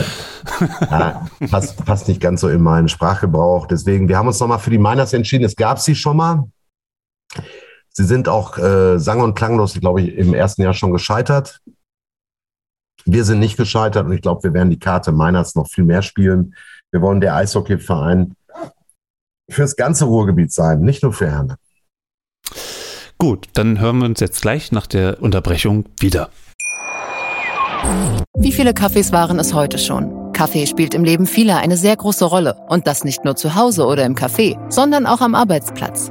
Ja, passt, passt nicht ganz so in meinen Sprachgebrauch. Deswegen, wir haben uns nochmal für die Miners entschieden. Es gab sie schon mal. Sie sind auch äh, sang- und klanglos, glaube ich, im ersten Jahr schon gescheitert. Wir sind nicht gescheitert und ich glaube, wir werden die Karte Miners noch viel mehr spielen. Wir wollen der Eishockeyverein fürs ganze Ruhrgebiet sein, nicht nur für Herne. Gut, dann hören wir uns jetzt gleich nach der Unterbrechung wieder. Wie viele Kaffees waren es heute schon? Kaffee spielt im Leben vieler eine sehr große Rolle. Und das nicht nur zu Hause oder im Café, sondern auch am Arbeitsplatz.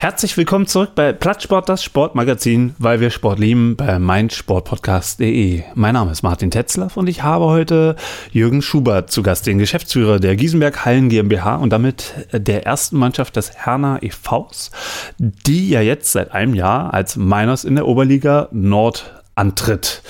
Herzlich willkommen zurück bei Plattsport, das Sportmagazin, weil wir Sport lieben, bei meinsportpodcast.de. Mein Name ist Martin Tetzlaff und ich habe heute Jürgen Schubert zu Gast, den Geschäftsführer der Giesenberg Hallen GmbH und damit der ersten Mannschaft des Herner e.V.s, die ja jetzt seit einem Jahr als Miners in der Oberliga Nord antritt.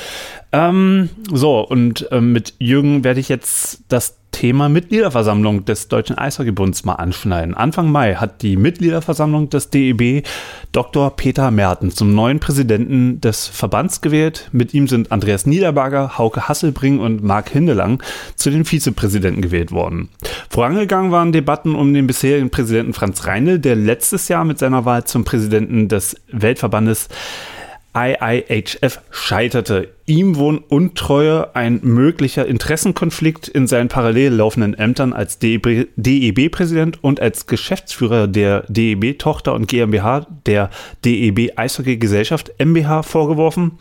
Ähm, so, und ähm, mit Jürgen werde ich jetzt das Thema Mitgliederversammlung des Deutschen Eishockeybunds mal anschneiden. Anfang Mai hat die Mitgliederversammlung des DEB Dr. Peter Merten zum neuen Präsidenten des Verbands gewählt. Mit ihm sind Andreas Niederberger, Hauke Hasselbring und Marc Hindelang zu den Vizepräsidenten gewählt worden. Vorangegangen waren Debatten um den bisherigen Präsidenten Franz Reindl, der letztes Jahr mit seiner Wahl zum Präsidenten des Weltverbandes IIHF scheiterte. Ihm wohnen Untreue, ein möglicher Interessenkonflikt in seinen parallel laufenden Ämtern als DEB-Präsident und als Geschäftsführer der DEB-Tochter und GmbH der DEB Eishockey Gesellschaft MBH vorgeworfen.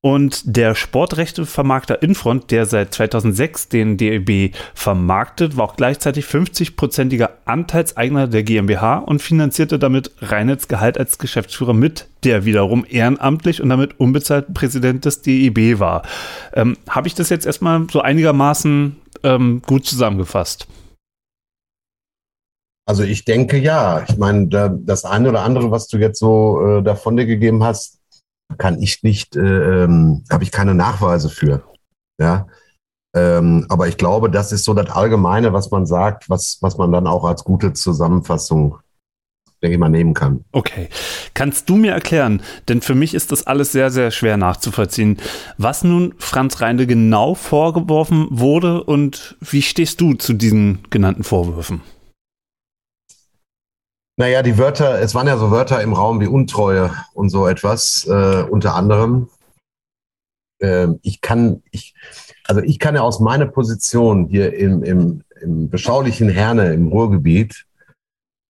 Und der Sportrechtevermarkter Infront, der seit 2006 den DEB vermarktet, war auch gleichzeitig 50-prozentiger Anteilseigner der GmbH und finanzierte damit Reinets Gehalt als Geschäftsführer mit, der wiederum ehrenamtlich und damit unbezahlt Präsident des DEB war. Ähm, Habe ich das jetzt erstmal so einigermaßen ähm, gut zusammengefasst? Also ich denke ja. Ich meine, das eine oder andere, was du jetzt so äh, davon dir gegeben hast, kann ich nicht, äh, ähm, habe ich keine Nachweise für. Ja. Ähm, aber ich glaube, das ist so das Allgemeine, was man sagt, was, was man dann auch als gute Zusammenfassung, denke ich mal, nehmen kann. Okay. Kannst du mir erklären, denn für mich ist das alles sehr, sehr schwer nachzuvollziehen, was nun Franz Reinde genau vorgeworfen wurde und wie stehst du zu diesen genannten Vorwürfen? Naja, die Wörter, es waren ja so Wörter im Raum wie Untreue und so etwas, äh, unter anderem. äh, ich kann, ich, also ich kann ja aus meiner Position hier im, im, im beschaulichen Herne im Ruhrgebiet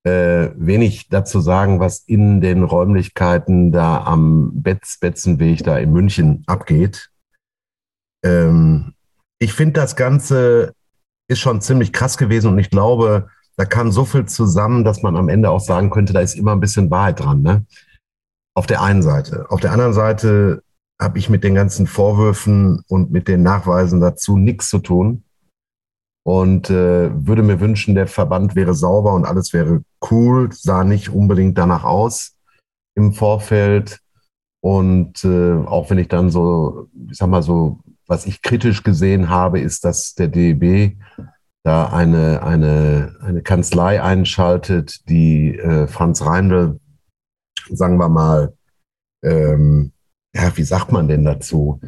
äh, wenig dazu sagen, was in den Räumlichkeiten da am Betz Betzenweg da in München abgeht. Ähm, ich finde, das Ganze ist schon ziemlich krass gewesen und ich glaube, da kam so viel zusammen, dass man am Ende auch sagen könnte, da ist immer ein bisschen Wahrheit dran. Ne? Auf der einen Seite. Auf der anderen Seite habe ich mit den ganzen Vorwürfen und mit den Nachweisen dazu nichts zu tun und äh, würde mir wünschen, der Verband wäre sauber und alles wäre cool, sah nicht unbedingt danach aus im Vorfeld. Und äh, auch wenn ich dann so, ich sag mal so, was ich kritisch gesehen habe, ist, dass der DEB da eine, eine, eine Kanzlei einschaltet, die äh, Franz Reindl, sagen wir mal, ähm, ja, wie sagt man denn dazu?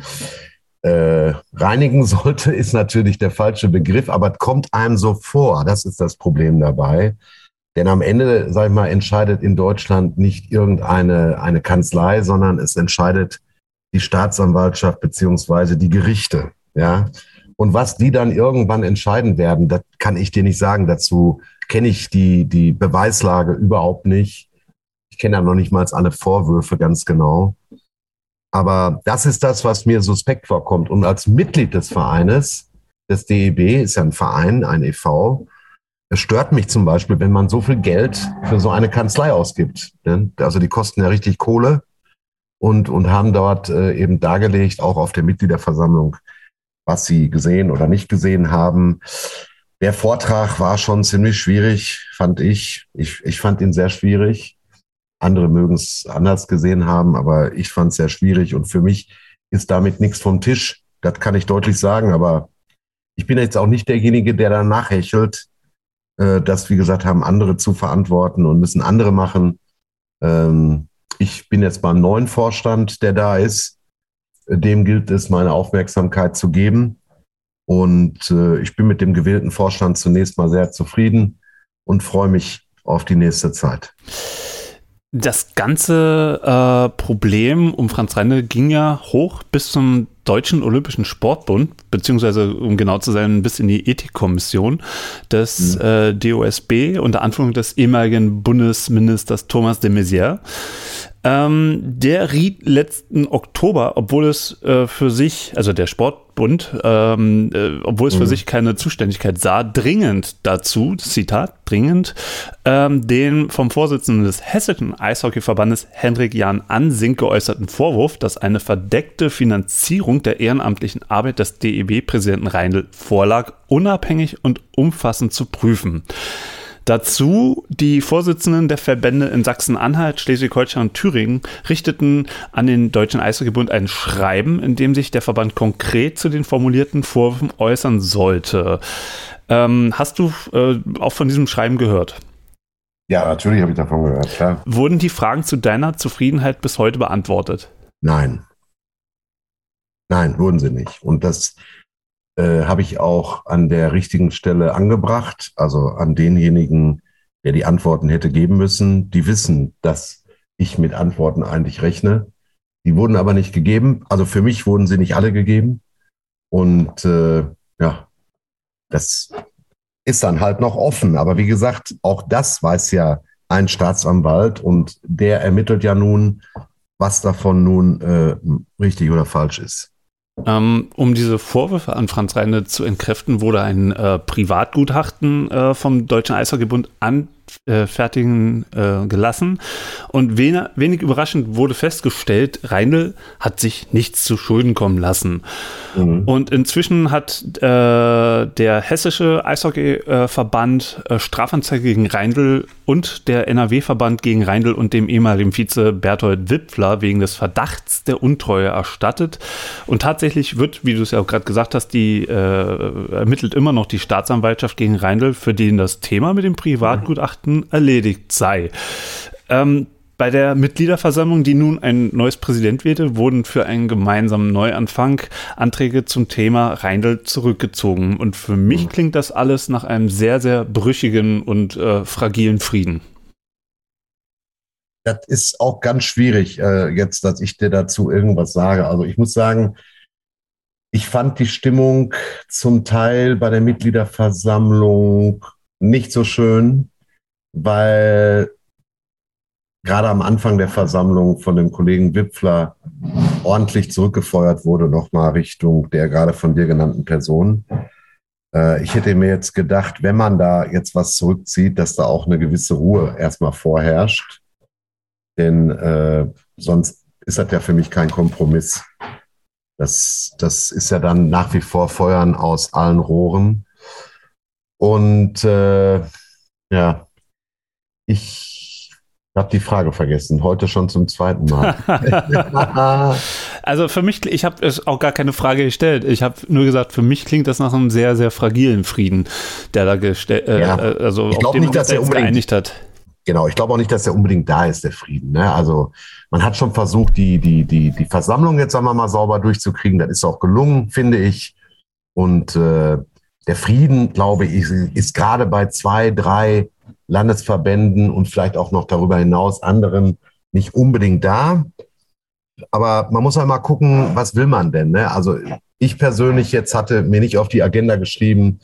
äh, reinigen (laughs) sollte, ist natürlich der falsche Begriff, aber kommt einem so vor. Das ist das Problem dabei. Denn am Ende, sag ich mal, entscheidet in Deutschland nicht irgendeine eine Kanzlei, sondern es entscheidet die Staatsanwaltschaft beziehungsweise die Gerichte. Ja. Und was die dann irgendwann entscheiden werden, das kann ich dir nicht sagen. Dazu kenne ich die, die Beweislage überhaupt nicht. Ich kenne ja noch nicht mal alle Vorwürfe ganz genau. Aber das ist das, was mir suspekt vorkommt. Und als Mitglied des Vereines, des DEB, ist ja ein Verein, ein e.V., es stört mich zum Beispiel, wenn man so viel Geld für so eine Kanzlei ausgibt. Ne? Also die kosten ja richtig Kohle und, und haben dort äh, eben dargelegt, auch auf der Mitgliederversammlung, was sie gesehen oder nicht gesehen haben. Der Vortrag war schon ziemlich schwierig, fand ich. Ich, ich fand ihn sehr schwierig. Andere mögen es anders gesehen haben, aber ich fand es sehr schwierig und für mich ist damit nichts vom Tisch. Das kann ich deutlich sagen, aber ich bin jetzt auch nicht derjenige, der da nachhechelt. Äh, das, wie gesagt, haben andere zu verantworten und müssen andere machen. Ähm, ich bin jetzt beim neuen Vorstand, der da ist. Dem gilt es, meine Aufmerksamkeit zu geben. Und äh, ich bin mit dem gewählten Vorstand zunächst mal sehr zufrieden und freue mich auf die nächste Zeit. Das ganze äh, Problem um Franz Reine ging ja hoch bis zum Deutschen Olympischen Sportbund, beziehungsweise um genau zu sein, bis in die Ethikkommission des mhm. äh, DOSB unter Anführung des ehemaligen Bundesministers Thomas de Maizière. Ähm, der riet letzten Oktober, obwohl es äh, für sich, also der Sportbund, ähm, äh, obwohl es mhm. für sich keine Zuständigkeit sah, dringend dazu, Zitat, dringend, ähm, den vom Vorsitzenden des Hessischen Eishockeyverbandes Hendrik Jan Ansink geäußerten Vorwurf, dass eine verdeckte Finanzierung der ehrenamtlichen Arbeit des DEB-Präsidenten Reindl vorlag, unabhängig und umfassend zu prüfen. Dazu die Vorsitzenden der Verbände in Sachsen-Anhalt, Schleswig-Holstein und Thüringen richteten an den Deutschen Eishockeybund ein Schreiben, in dem sich der Verband konkret zu den formulierten Vorwürfen äußern sollte. Ähm, hast du äh, auch von diesem Schreiben gehört? Ja, natürlich habe ich davon gehört, klar. Wurden die Fragen zu deiner Zufriedenheit bis heute beantwortet? Nein. Nein, wurden sie nicht. Und das äh, habe ich auch an der richtigen Stelle angebracht, also an denjenigen, der die Antworten hätte geben müssen. Die wissen, dass ich mit Antworten eigentlich rechne. Die wurden aber nicht gegeben. Also für mich wurden sie nicht alle gegeben. Und äh, ja, das ist dann halt noch offen. Aber wie gesagt, auch das weiß ja ein Staatsanwalt und der ermittelt ja nun, was davon nun äh, richtig oder falsch ist. Ähm, um diese Vorwürfe an Franz Reine zu entkräften, wurde ein äh, Privatgutachten äh, vom Deutschen Eishockeybund an, äh, äh, gelassen. Und wenig, wenig überraschend wurde festgestellt, Reindl hat sich nichts zu Schulden kommen lassen. Mhm. Und inzwischen hat äh, der hessische Eishockeyverband äh, Strafanzeige gegen Reindl und der NRW-Verband gegen Reindl und dem ehemaligen Vize Berthold Wipfler wegen des Verdachts der Untreue erstattet. Und tatsächlich wird, wie du es ja auch gerade gesagt hast, die äh, ermittelt immer noch die Staatsanwaltschaft gegen Reindl, für den das Thema mit dem Privatgutachten erledigt sei. Ähm, bei der Mitgliederversammlung, die nun ein neues Präsident wählte, wurden für einen gemeinsamen Neuanfang Anträge zum Thema Reindl zurückgezogen. Und für mich mhm. klingt das alles nach einem sehr, sehr brüchigen und äh, fragilen Frieden. Das ist auch ganz schwierig, äh, jetzt, dass ich dir dazu irgendwas sage. Also ich muss sagen, Ich fand die Stimmung zum Teil bei der Mitgliederversammlung nicht so schön, weil gerade am Anfang der Versammlung von dem Kollegen Wipfler ordentlich zurückgefeuert wurde, nochmal Richtung der gerade von dir genannten Person. Äh, ich hätte mir jetzt gedacht, wenn man da jetzt was zurückzieht, dass da auch eine gewisse Ruhe erstmal vorherrscht. Denn äh, sonst ist das ja für mich kein Kompromiss. Das, das ist ja dann nach wie vor Feuern aus allen Rohren. Und äh, ja, ich habe die Frage vergessen. Heute schon zum zweiten Mal. (laughs) also für mich, ich habe auch gar keine Frage gestellt. Ich habe nur gesagt, für mich klingt das nach einem sehr, sehr fragilen Frieden, der da gestellt, äh, ja. Äh, also ich dem nicht, dass er unbedingt geeinigt hat. Genau, ich glaube auch nicht, dass der unbedingt da ist, der Frieden. Ne? Also man hat schon versucht, die, die, die, die Versammlung jetzt sagen wir mal sauber durchzukriegen. Das ist auch gelungen, finde ich. Und äh, der Frieden, glaube ich, ist gerade bei zwei, drei Landesverbänden und vielleicht auch noch darüber hinaus anderen nicht unbedingt da. Aber man muss halt mal gucken, was will man denn? Ne? Also ich persönlich jetzt hatte mir nicht auf die Agenda geschrieben,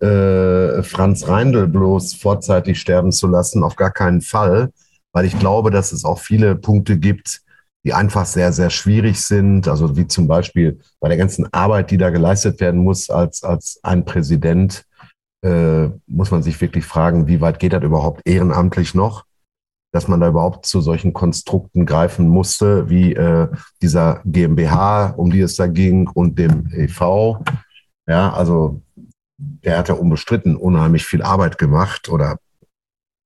äh, Franz Reindl bloß vorzeitig sterben zu lassen, auf gar keinen Fall, weil ich glaube, dass es auch viele Punkte gibt, die einfach sehr, sehr schwierig sind. Also wie zum Beispiel bei der ganzen Arbeit, die da geleistet werden muss als, als ein Präsident, äh, muss man sich wirklich fragen, wie weit geht das überhaupt ehrenamtlich noch? Dass man da überhaupt zu solchen Konstrukten greifen musste, wie äh, dieser GmbH, um die es da ging, und dem EV. Ja, also der hat ja unbestritten unheimlich viel Arbeit gemacht oder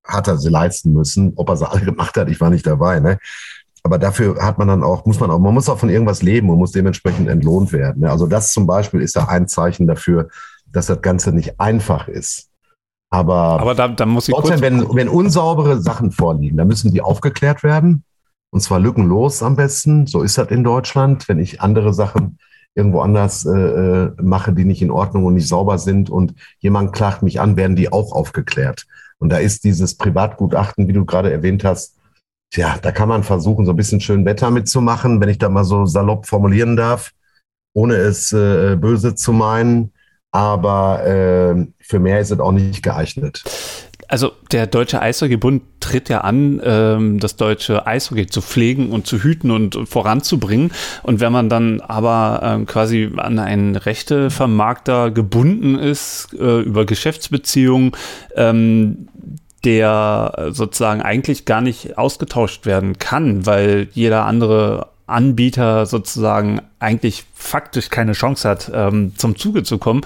hat er sie leisten müssen. Ob er sie alle gemacht hat, ich war nicht dabei. Ne? Aber dafür hat man dann auch, muss man auch, man muss auch von irgendwas leben und muss dementsprechend entlohnt werden. Ne? Also das zum Beispiel ist ja ein Zeichen dafür, dass das Ganze nicht einfach ist. Aber, Aber da, da muss ich trotzdem, wenn, wenn unsaubere Sachen vorliegen, dann müssen die aufgeklärt werden. Und zwar lückenlos am besten. So ist das in Deutschland. Wenn ich andere Sachen irgendwo anders äh, äh, mache, die nicht in Ordnung und nicht sauber sind und jemand klagt mich an, werden die auch aufgeklärt. Und da ist dieses Privatgutachten, wie du gerade erwähnt hast, tja, da kann man versuchen, so ein bisschen schön Wetter mitzumachen, wenn ich da mal so salopp formulieren darf, ohne es äh, böse zu meinen. Aber äh, für mehr ist es auch nicht geeignet. Also der Deutsche Eishockeybund tritt ja an, ähm, das deutsche Eishockey zu pflegen und zu hüten und voranzubringen. Und wenn man dann aber ähm, quasi an einen Rechtevermarkter gebunden ist äh, über Geschäftsbeziehungen, ähm, der sozusagen eigentlich gar nicht ausgetauscht werden kann, weil jeder andere Anbieter sozusagen eigentlich faktisch keine Chance hat, ähm, zum Zuge zu kommen,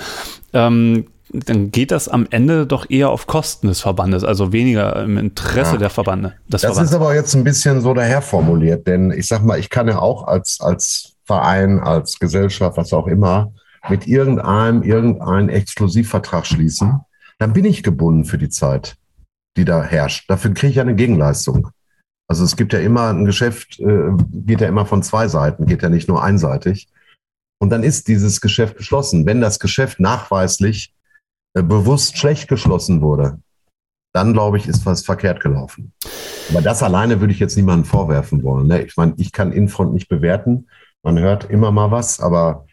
ähm, dann geht das am Ende doch eher auf Kosten des Verbandes, also weniger im Interesse ja. der Verbande. das Verbandes. ist aber jetzt ein bisschen so daher formuliert, denn ich sag mal, ich kann ja auch als, als Verein, als Gesellschaft, was auch immer, mit irgendeinem irgendeinen Exklusivvertrag schließen, dann bin ich gebunden für die Zeit, die da herrscht. Dafür kriege ich eine Gegenleistung. Also es gibt ja immer ein Geschäft, äh, geht ja immer von zwei Seiten, geht ja nicht nur einseitig. Und dann ist dieses Geschäft geschlossen. Wenn das Geschäft nachweislich äh, bewusst schlecht geschlossen wurde, dann glaube ich, ist was verkehrt gelaufen. Aber das alleine würde ich jetzt niemandem vorwerfen wollen. Ne? Ich meine, ich kann Infront nicht bewerten. Man hört immer mal was, aber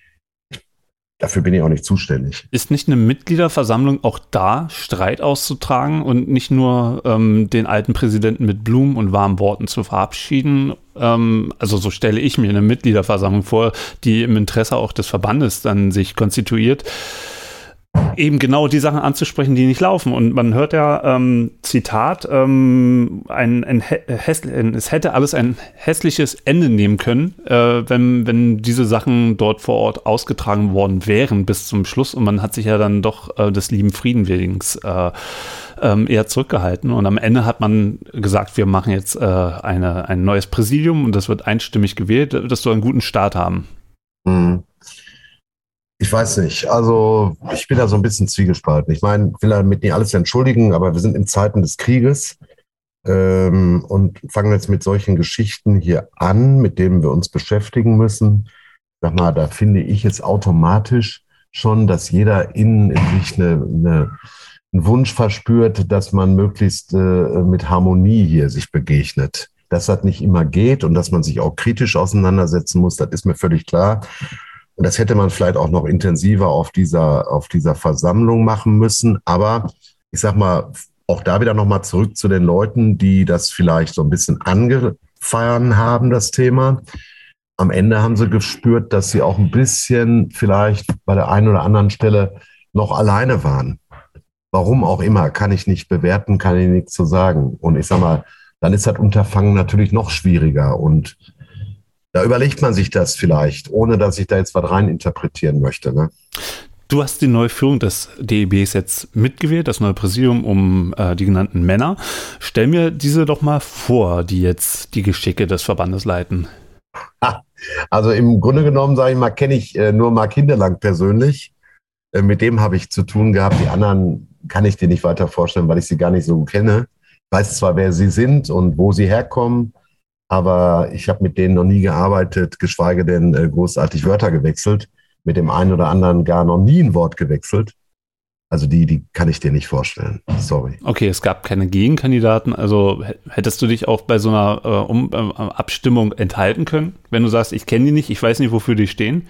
dafür bin ich auch nicht zuständig. Ist nicht eine Mitgliederversammlung auch da, Streit auszutragen und nicht nur ähm, den alten Präsidenten mit Blumen und warmen Worten zu verabschieden? Ähm, also so stelle ich mir eine Mitgliederversammlung vor, die im Interesse auch des Verbandes dann sich konstituiert eben genau die Sachen anzusprechen, die nicht laufen. Und man hört ja, ähm, Zitat, ähm, ein, ein, ein, es hätte alles ein hässliches Ende nehmen können, äh, wenn, wenn diese Sachen dort vor Ort ausgetragen worden wären bis zum Schluss. Und man hat sich ja dann doch äh, des lieben Friedenwillings äh, ähm, eher zurückgehalten. Und am Ende hat man gesagt, wir machen jetzt äh, eine, ein neues Präsidium und das wird einstimmig gewählt. Das soll einen guten Start haben. Mhm. Ich weiß nicht. Also ich bin da so ein bisschen zwiegespalten. Ich meine, will damit nicht alles entschuldigen, aber wir sind in Zeiten des Krieges ähm, und fangen jetzt mit solchen Geschichten hier an, mit denen wir uns beschäftigen müssen. Sag mal, da finde ich jetzt automatisch schon, dass jeder innen in sich eine, eine, einen Wunsch verspürt, dass man möglichst äh, mit Harmonie hier sich begegnet. Dass das nicht immer geht und dass man sich auch kritisch auseinandersetzen muss, das ist mir völlig klar. Und das hätte man vielleicht auch noch intensiver auf dieser, auf dieser Versammlung machen müssen. Aber ich sag mal, auch da wieder nochmal zurück zu den Leuten, die das vielleicht so ein bisschen angefeiern haben, das Thema. Am Ende haben sie gespürt, dass sie auch ein bisschen vielleicht bei der einen oder anderen Stelle noch alleine waren. Warum auch immer, kann ich nicht bewerten, kann ich nichts zu sagen. Und ich sag mal, dann ist das Unterfangen natürlich noch schwieriger. Und da überlegt man sich das vielleicht, ohne dass ich da jetzt was rein interpretieren möchte. Ne? Du hast die neue Führung des DEBs jetzt mitgewählt, das neue Präsidium um äh, die genannten Männer. Stell mir diese doch mal vor, die jetzt die Geschicke des Verbandes leiten. Also im Grunde genommen, sage ich mal, kenne ich äh, nur Mark Hinderlang persönlich. Äh, mit dem habe ich zu tun gehabt. Die anderen kann ich dir nicht weiter vorstellen, weil ich sie gar nicht so kenne. Ich weiß zwar, wer sie sind und wo sie herkommen, aber ich habe mit denen noch nie gearbeitet, geschweige denn äh, großartig Wörter gewechselt. Mit dem einen oder anderen gar noch nie ein Wort gewechselt. Also die, die kann ich dir nicht vorstellen. Sorry. Okay, es gab keine Gegenkandidaten. Also hättest du dich auch bei so einer äh, um, äh, Abstimmung enthalten können, wenn du sagst, ich kenne die nicht, ich weiß nicht, wofür die stehen?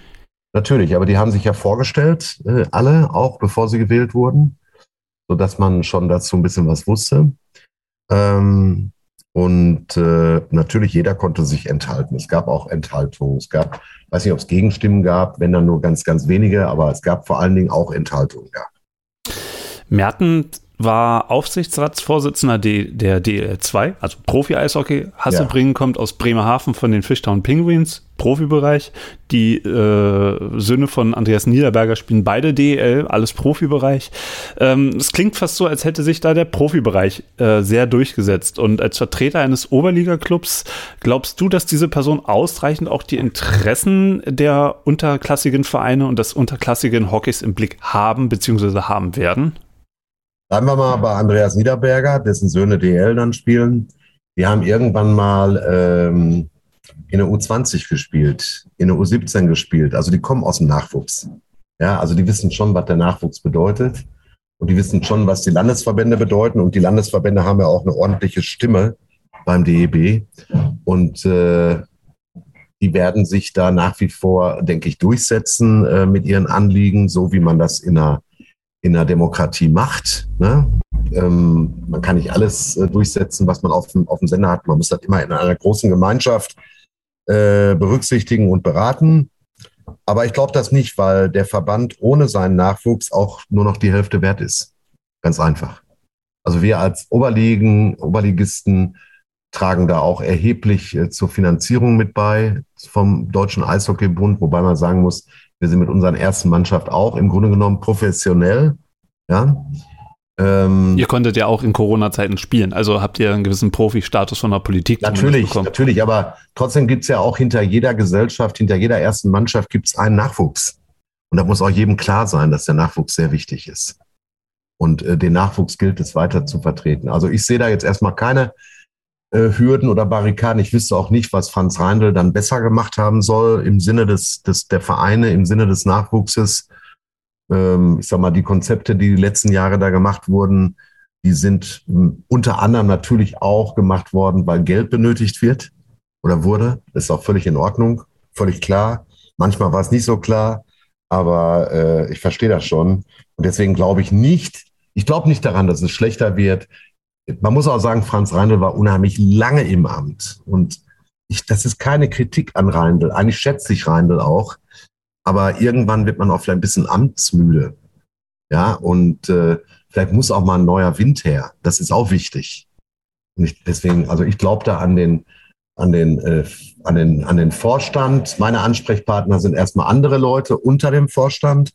Natürlich, aber die haben sich ja vorgestellt, äh, alle, auch bevor sie gewählt wurden, sodass man schon dazu ein bisschen was wusste. Ähm, und äh, natürlich, jeder konnte sich enthalten. Es gab auch Enthaltungen. Es gab, weiß nicht, ob es Gegenstimmen gab, wenn dann nur ganz, ganz wenige, aber es gab vor allen Dingen auch Enthaltungen, ja. Merten war Aufsichtsratsvorsitzender der DL2, also Profi-Eishockey. Hasselbringen ja. kommt aus Bremerhaven von den Fishtown Penguins, Profibereich. Die äh, Söhne von Andreas Niederberger spielen beide DL, alles Profibereich. Ähm, es klingt fast so, als hätte sich da der Profibereich äh, sehr durchgesetzt. Und als Vertreter eines Oberliga-Clubs, glaubst du, dass diese Person ausreichend auch die Interessen der unterklassigen Vereine und des unterklassigen Hockeys im Blick haben bzw. haben werden? Bleiben wir mal bei Andreas Niederberger, dessen Söhne DL dann spielen. Die haben irgendwann mal ähm, in der U20 gespielt, in der U17 gespielt. Also die kommen aus dem Nachwuchs. Ja, also die wissen schon, was der Nachwuchs bedeutet. Und die wissen schon, was die Landesverbände bedeuten. Und die Landesverbände haben ja auch eine ordentliche Stimme beim DEB. Und äh, die werden sich da nach wie vor, denke ich, durchsetzen äh, mit ihren Anliegen, so wie man das in einer in der Demokratie macht. Ne? Ähm, man kann nicht alles äh, durchsetzen, was man auf dem, auf dem Sender hat. Man muss das immer in einer großen Gemeinschaft äh, berücksichtigen und beraten. Aber ich glaube das nicht, weil der Verband ohne seinen Nachwuchs auch nur noch die Hälfte wert ist. Ganz einfach. Also wir als Oberligen, Oberligisten tragen da auch erheblich äh, zur Finanzierung mit bei vom Deutschen Eishockeybund, wobei man sagen muss, wir sind mit unserer ersten Mannschaft auch im Grunde genommen professionell. Ja. Ähm, ihr konntet ja auch in Corona-Zeiten spielen, also habt ihr einen gewissen Profi-Status von der Politik Natürlich, natürlich, aber trotzdem gibt es ja auch hinter jeder Gesellschaft, hinter jeder ersten Mannschaft gibt es einen Nachwuchs. Und da muss auch jedem klar sein, dass der Nachwuchs sehr wichtig ist. Und äh, den Nachwuchs gilt es weiter zu vertreten. Also ich sehe da jetzt erstmal keine Hürden oder Barrikaden. Ich wüsste auch nicht, was Franz Reindl dann besser gemacht haben soll im Sinne des, des der Vereine, im Sinne des Nachwuchses. Ähm, ich sag mal, die Konzepte, die die letzten Jahre da gemacht wurden, die sind hm, unter anderem natürlich auch gemacht worden, weil Geld benötigt wird oder wurde. Das ist auch völlig in Ordnung, völlig klar. Manchmal war es nicht so klar, aber äh, ich verstehe das schon. Und deswegen glaube ich nicht, ich glaube nicht daran, dass es schlechter wird man muss auch sagen, Franz Reindl war unheimlich lange im Amt. Und ich, das ist keine Kritik an Reindl. Eigentlich schätze ich Reindl auch. Aber irgendwann wird man auch vielleicht ein bisschen amtsmüde. Ja, und äh, vielleicht muss auch mal ein neuer Wind her. Das ist auch wichtig. Und ich, deswegen, also ich glaube da an den, an den, äh, an den, an den Vorstand. Meine Ansprechpartner sind erstmal andere Leute unter dem Vorstand.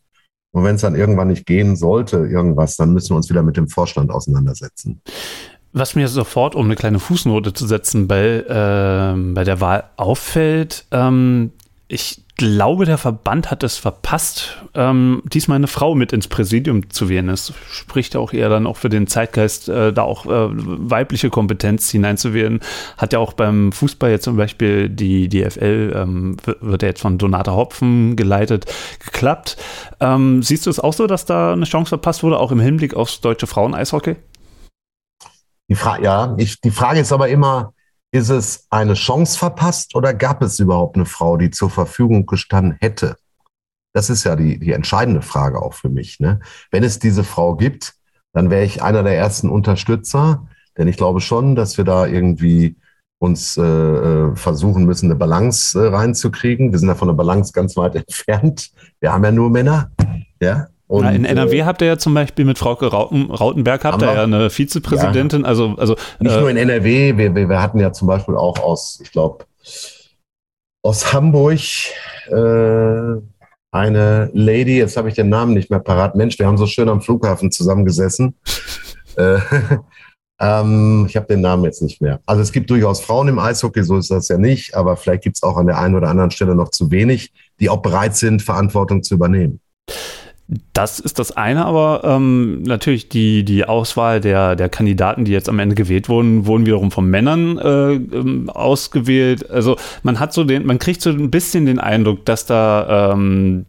Und wenn es dann irgendwann nicht gehen sollte, irgendwas, dann müssen wir uns wieder mit dem Vorstand auseinandersetzen. Was mir sofort, um eine kleine Fußnote zu setzen, bei, äh, bei der Wahl auffällt, ähm, ich glaube, der Verband hat es verpasst, ähm, diesmal eine Frau mit ins Präsidium zu wählen. Es spricht auch eher dann auch für den Zeitgeist, äh, da auch äh, weibliche Kompetenz hineinzuwählen. Hat ja auch beim Fußball jetzt zum Beispiel die DFL, ähm, wird ja jetzt von Donata Hopfen geleitet, geklappt. Ähm, siehst du es auch so, dass da eine Chance verpasst wurde, auch im Hinblick aufs deutsche Frauen-Eishockey? Die ja, ich, die Frage ist aber immer, ist es eine Chance verpasst oder gab es überhaupt eine Frau, die zur Verfügung gestanden hätte? Das ist ja die, die entscheidende Frage auch für mich. Ne? Wenn es diese Frau gibt, dann wäre ich einer der ersten Unterstützer, denn ich glaube schon, dass wir da irgendwie uns äh, äh versuchen müssen, eine Balance äh, reinzukriegen. Wir sind ja von der Balance ganz weit (laughs) entfernt. Wir haben ja nur Männer. Ja, und, in NRW äh, habt ihr ja zum Beispiel mit Frau Rauten, Rautenberg habt ihr ja eine Vizepräsidentin. Ja. Also, also nicht äh, nur in NRW, wir, wir, wir, hatten ja zum Beispiel auch aus, ich glaube, aus Hamburg äh, eine Lady, jetzt habe ich den Namen nicht mehr parat. Mensch, wir haben so schön am Flughafen zusammengesessen. (laughs) äh, (laughs) ähm, ich habe den Namen jetzt nicht mehr. Also es gibt durchaus Frauen im Eishockey, so ist das ja nicht, aber vielleicht gibt es auch an der einen oder anderen Stelle noch zu wenig, die auch bereit sind, Verantwortung zu übernehmen. Das ist das eine, aber ähm, natürlich die, die Auswahl der, der Kandidaten, die jetzt am Ende gewählt wurden, wurden wiederum von Männern äh, ähm, ausgewählt. Also man hat so den, man kriegt so ein bisschen den Eindruck, dass da ähm,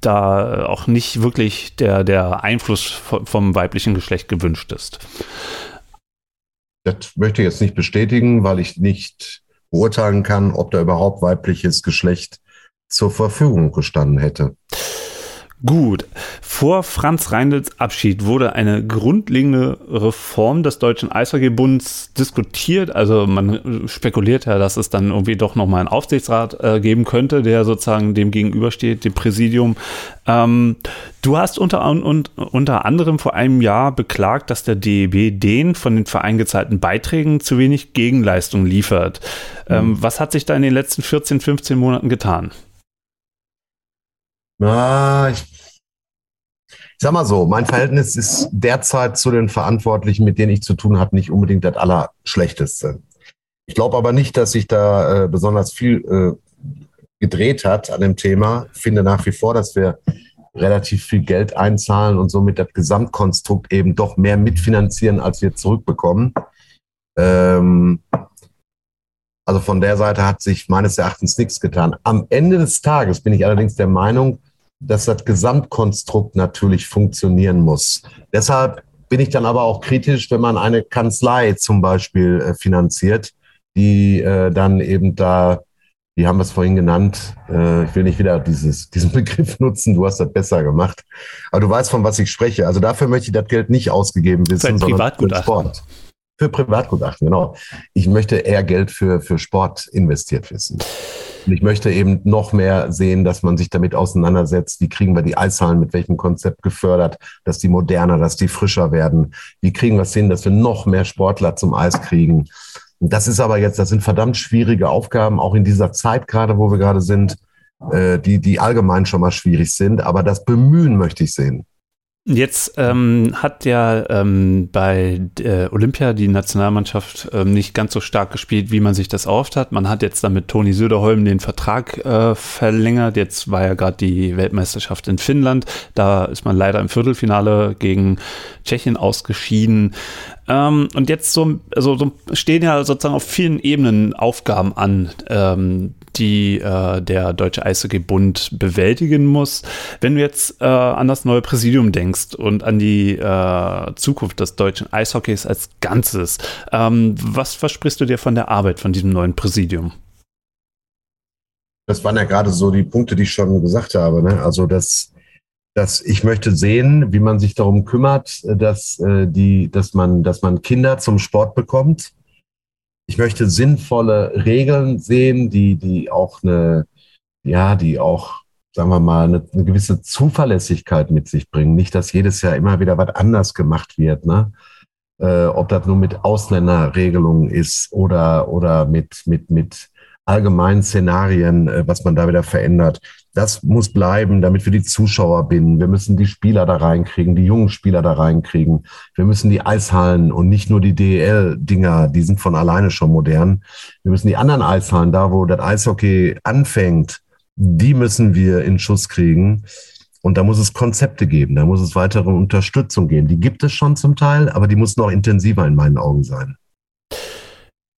da auch nicht wirklich der, der Einfluss vom weiblichen Geschlecht gewünscht ist. Das möchte ich jetzt nicht bestätigen, weil ich nicht beurteilen kann, ob da überhaupt weibliches Geschlecht zur Verfügung gestanden hätte. Gut. Vor Franz Reindls Abschied wurde eine grundlegende Reform des Deutschen Eishockeybunds diskutiert. Also man spekuliert ja, dass es dann irgendwie doch nochmal einen Aufsichtsrat äh, geben könnte, der sozusagen dem gegenübersteht, dem Präsidium. Ähm, du hast unter, un, unter anderem vor einem Jahr beklagt, dass der DEB den von den Vereinen gezahlten Beiträgen zu wenig Gegenleistung liefert. Ähm, mhm. Was hat sich da in den letzten 14, 15 Monaten getan? Na, ich sag mal so, mein Verhältnis ist derzeit zu den Verantwortlichen, mit denen ich zu tun habe, nicht unbedingt das Allerschlechteste. Ich glaube aber nicht, dass sich da äh, besonders viel äh, gedreht hat an dem Thema. Ich finde nach wie vor, dass wir relativ viel Geld einzahlen und somit das Gesamtkonstrukt eben doch mehr mitfinanzieren, als wir zurückbekommen. Ähm, also von der Seite hat sich meines Erachtens nichts getan. Am Ende des Tages bin ich allerdings der Meinung, dass das Gesamtkonstrukt natürlich funktionieren muss. Deshalb bin ich dann aber auch kritisch, wenn man eine Kanzlei zum Beispiel äh, finanziert, die äh, dann eben da, wie haben wir es vorhin genannt, äh, ich will nicht wieder dieses, diesen (laughs) Begriff nutzen, du hast das besser gemacht, aber du weißt, von was ich spreche. Also dafür möchte ich das Geld nicht ausgegeben wissen, sondern für Sport. Für Privatgutachten, genau. Ich möchte eher Geld für, für Sport investiert wissen. Und ich möchte eben noch mehr sehen, dass man sich damit auseinandersetzt, wie kriegen wir die Eishallen mit welchem Konzept gefördert, dass die moderner, dass die frischer werden. Wie kriegen wir es hin, dass wir noch mehr Sportler zum Eis kriegen. Und das ist aber jetzt, das sind verdammt schwierige Aufgaben, auch in dieser Zeit gerade, wo wir gerade sind, äh, die, die allgemein schon mal schwierig sind. Aber das Bemühen möchte ich sehen. Jetzt ähm, hat ja ähm, bei äh, Olympia die Nationalmannschaft ähm, nicht ganz so stark gespielt, wie man sich das erhofft hat. Man hat jetzt dann mit Toni Söderholm den Vertrag äh, verlängert. Jetzt war ja gerade die Weltmeisterschaft in Finnland. Da ist man leider im Viertelfinale gegen Tschechien ausgeschieden. Ähm, und jetzt so, also so stehen ja sozusagen auf vielen Ebenen Aufgaben an, ähm, die äh, der Deutsche Eishockey-Bund bewältigen muss. Wenn du jetzt äh, an das neue Präsidium denkst und an die äh, Zukunft des deutschen Eishockeys als Ganzes, ähm, was versprichst du dir von der Arbeit von diesem neuen Präsidium? Das waren ja gerade so die Punkte, die ich schon gesagt habe. Ne? Also das dass ich möchte sehen, wie man sich darum kümmert, dass äh, die, dass man, dass man Kinder zum Sport bekommt. Ich möchte sinnvolle Regeln sehen, die, die auch eine, ja, die auch, sagen wir mal, eine, eine gewisse Zuverlässigkeit mit sich bringen. Nicht, dass jedes Jahr immer wieder was anders gemacht wird, ne? Äh, ob das nur mit Ausländerregelungen ist oder, oder mit, mit, mit allgemeinen Szenarien, äh, was man da wieder verändert. Das muss bleiben, damit wir die Zuschauer binden. Wir müssen die Spieler da reinkriegen, die jungen Spieler da reinkriegen. Wir müssen die Eishallen und nicht nur die DEL-Dinger, die sind von alleine schon modern. Wir müssen die anderen Eishallen, da wo das Eishockey anfängt, die müssen wir in Schuss kriegen. Und da muss es Konzepte geben, da muss es weitere Unterstützung geben. Die gibt es schon zum Teil, aber die muss noch intensiver in meinen Augen sein.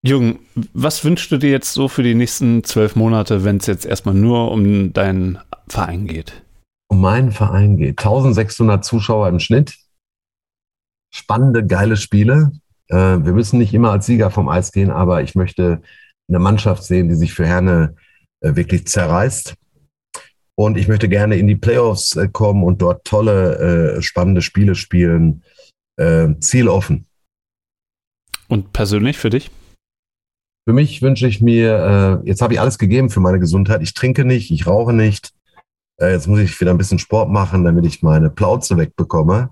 Jürgen, was wünschst du dir jetzt so für die nächsten zwölf Monate, wenn es jetzt erstmal nur um deinen Verein geht? Um meinen Verein geht. 1600 Zuschauer im Schnitt. Spannende, geile Spiele. Äh, wir müssen nicht immer als Sieger vom Eis gehen, aber ich möchte eine Mannschaft sehen, die sich für Herne äh, wirklich zerreißt. Und ich möchte gerne in die Playoffs äh, kommen und dort tolle, spannende Spiele spielen. Ziel offen. Und persönlich für dich? Für mich wünsche ich mir, äh, jetzt habe ich alles gegeben für meine Gesundheit. Ich trinke nicht, ich rauche nicht. Äh, jetzt muss ich wieder ein bisschen Sport machen, damit ich meine Plauze wegbekomme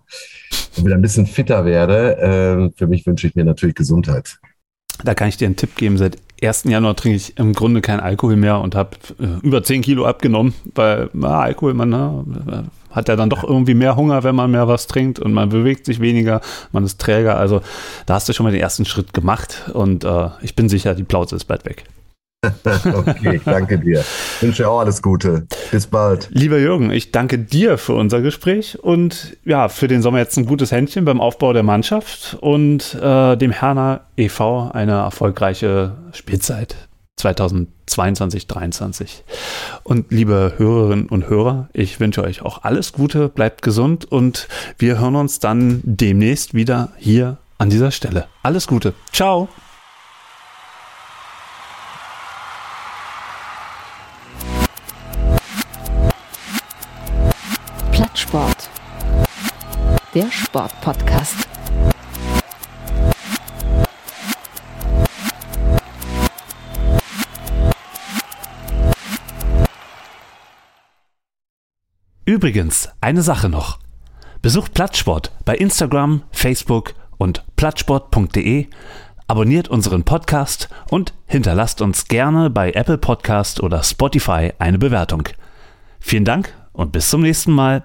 und wieder ein bisschen fitter werde. Äh, für mich wünsche ich mir natürlich Gesundheit. Da kann ich dir einen Tipp geben. Seit 1. Januar trinke ich im Grunde keinen Alkohol mehr und habe äh, über 10 Kilo abgenommen, weil na, Alkohol, man na, hat ja dann doch irgendwie mehr Hunger, wenn man mehr was trinkt und man bewegt sich weniger, man ist träger. Also da hast du schon mal den ersten Schritt gemacht und äh, ich bin sicher, die Plauze ist bald weg. (laughs) okay, danke dir. Ich wünsche auch alles Gute. Bis bald. Lieber Jürgen, ich danke dir für unser Gespräch und ja, für den Sommer jetzt ein gutes Händchen beim Aufbau der Mannschaft und äh, dem Herner e.V. eine erfolgreiche Spielzeit 2022, 2023. Und liebe Hörerinnen und Hörer, ich wünsche euch auch alles Gute, bleibt gesund und wir hören uns dann demnächst wieder hier an dieser Stelle. Alles Gute. Ciao. Plattsport. Der Sportpodcast. Übrigens, eine Sache noch. Besucht Plattsport bei Instagram, Facebook und plattsport.de, abonniert unseren Podcast und hinterlasst uns gerne bei Apple Podcast oder Spotify eine Bewertung. Vielen Dank und bis zum nächsten Mal.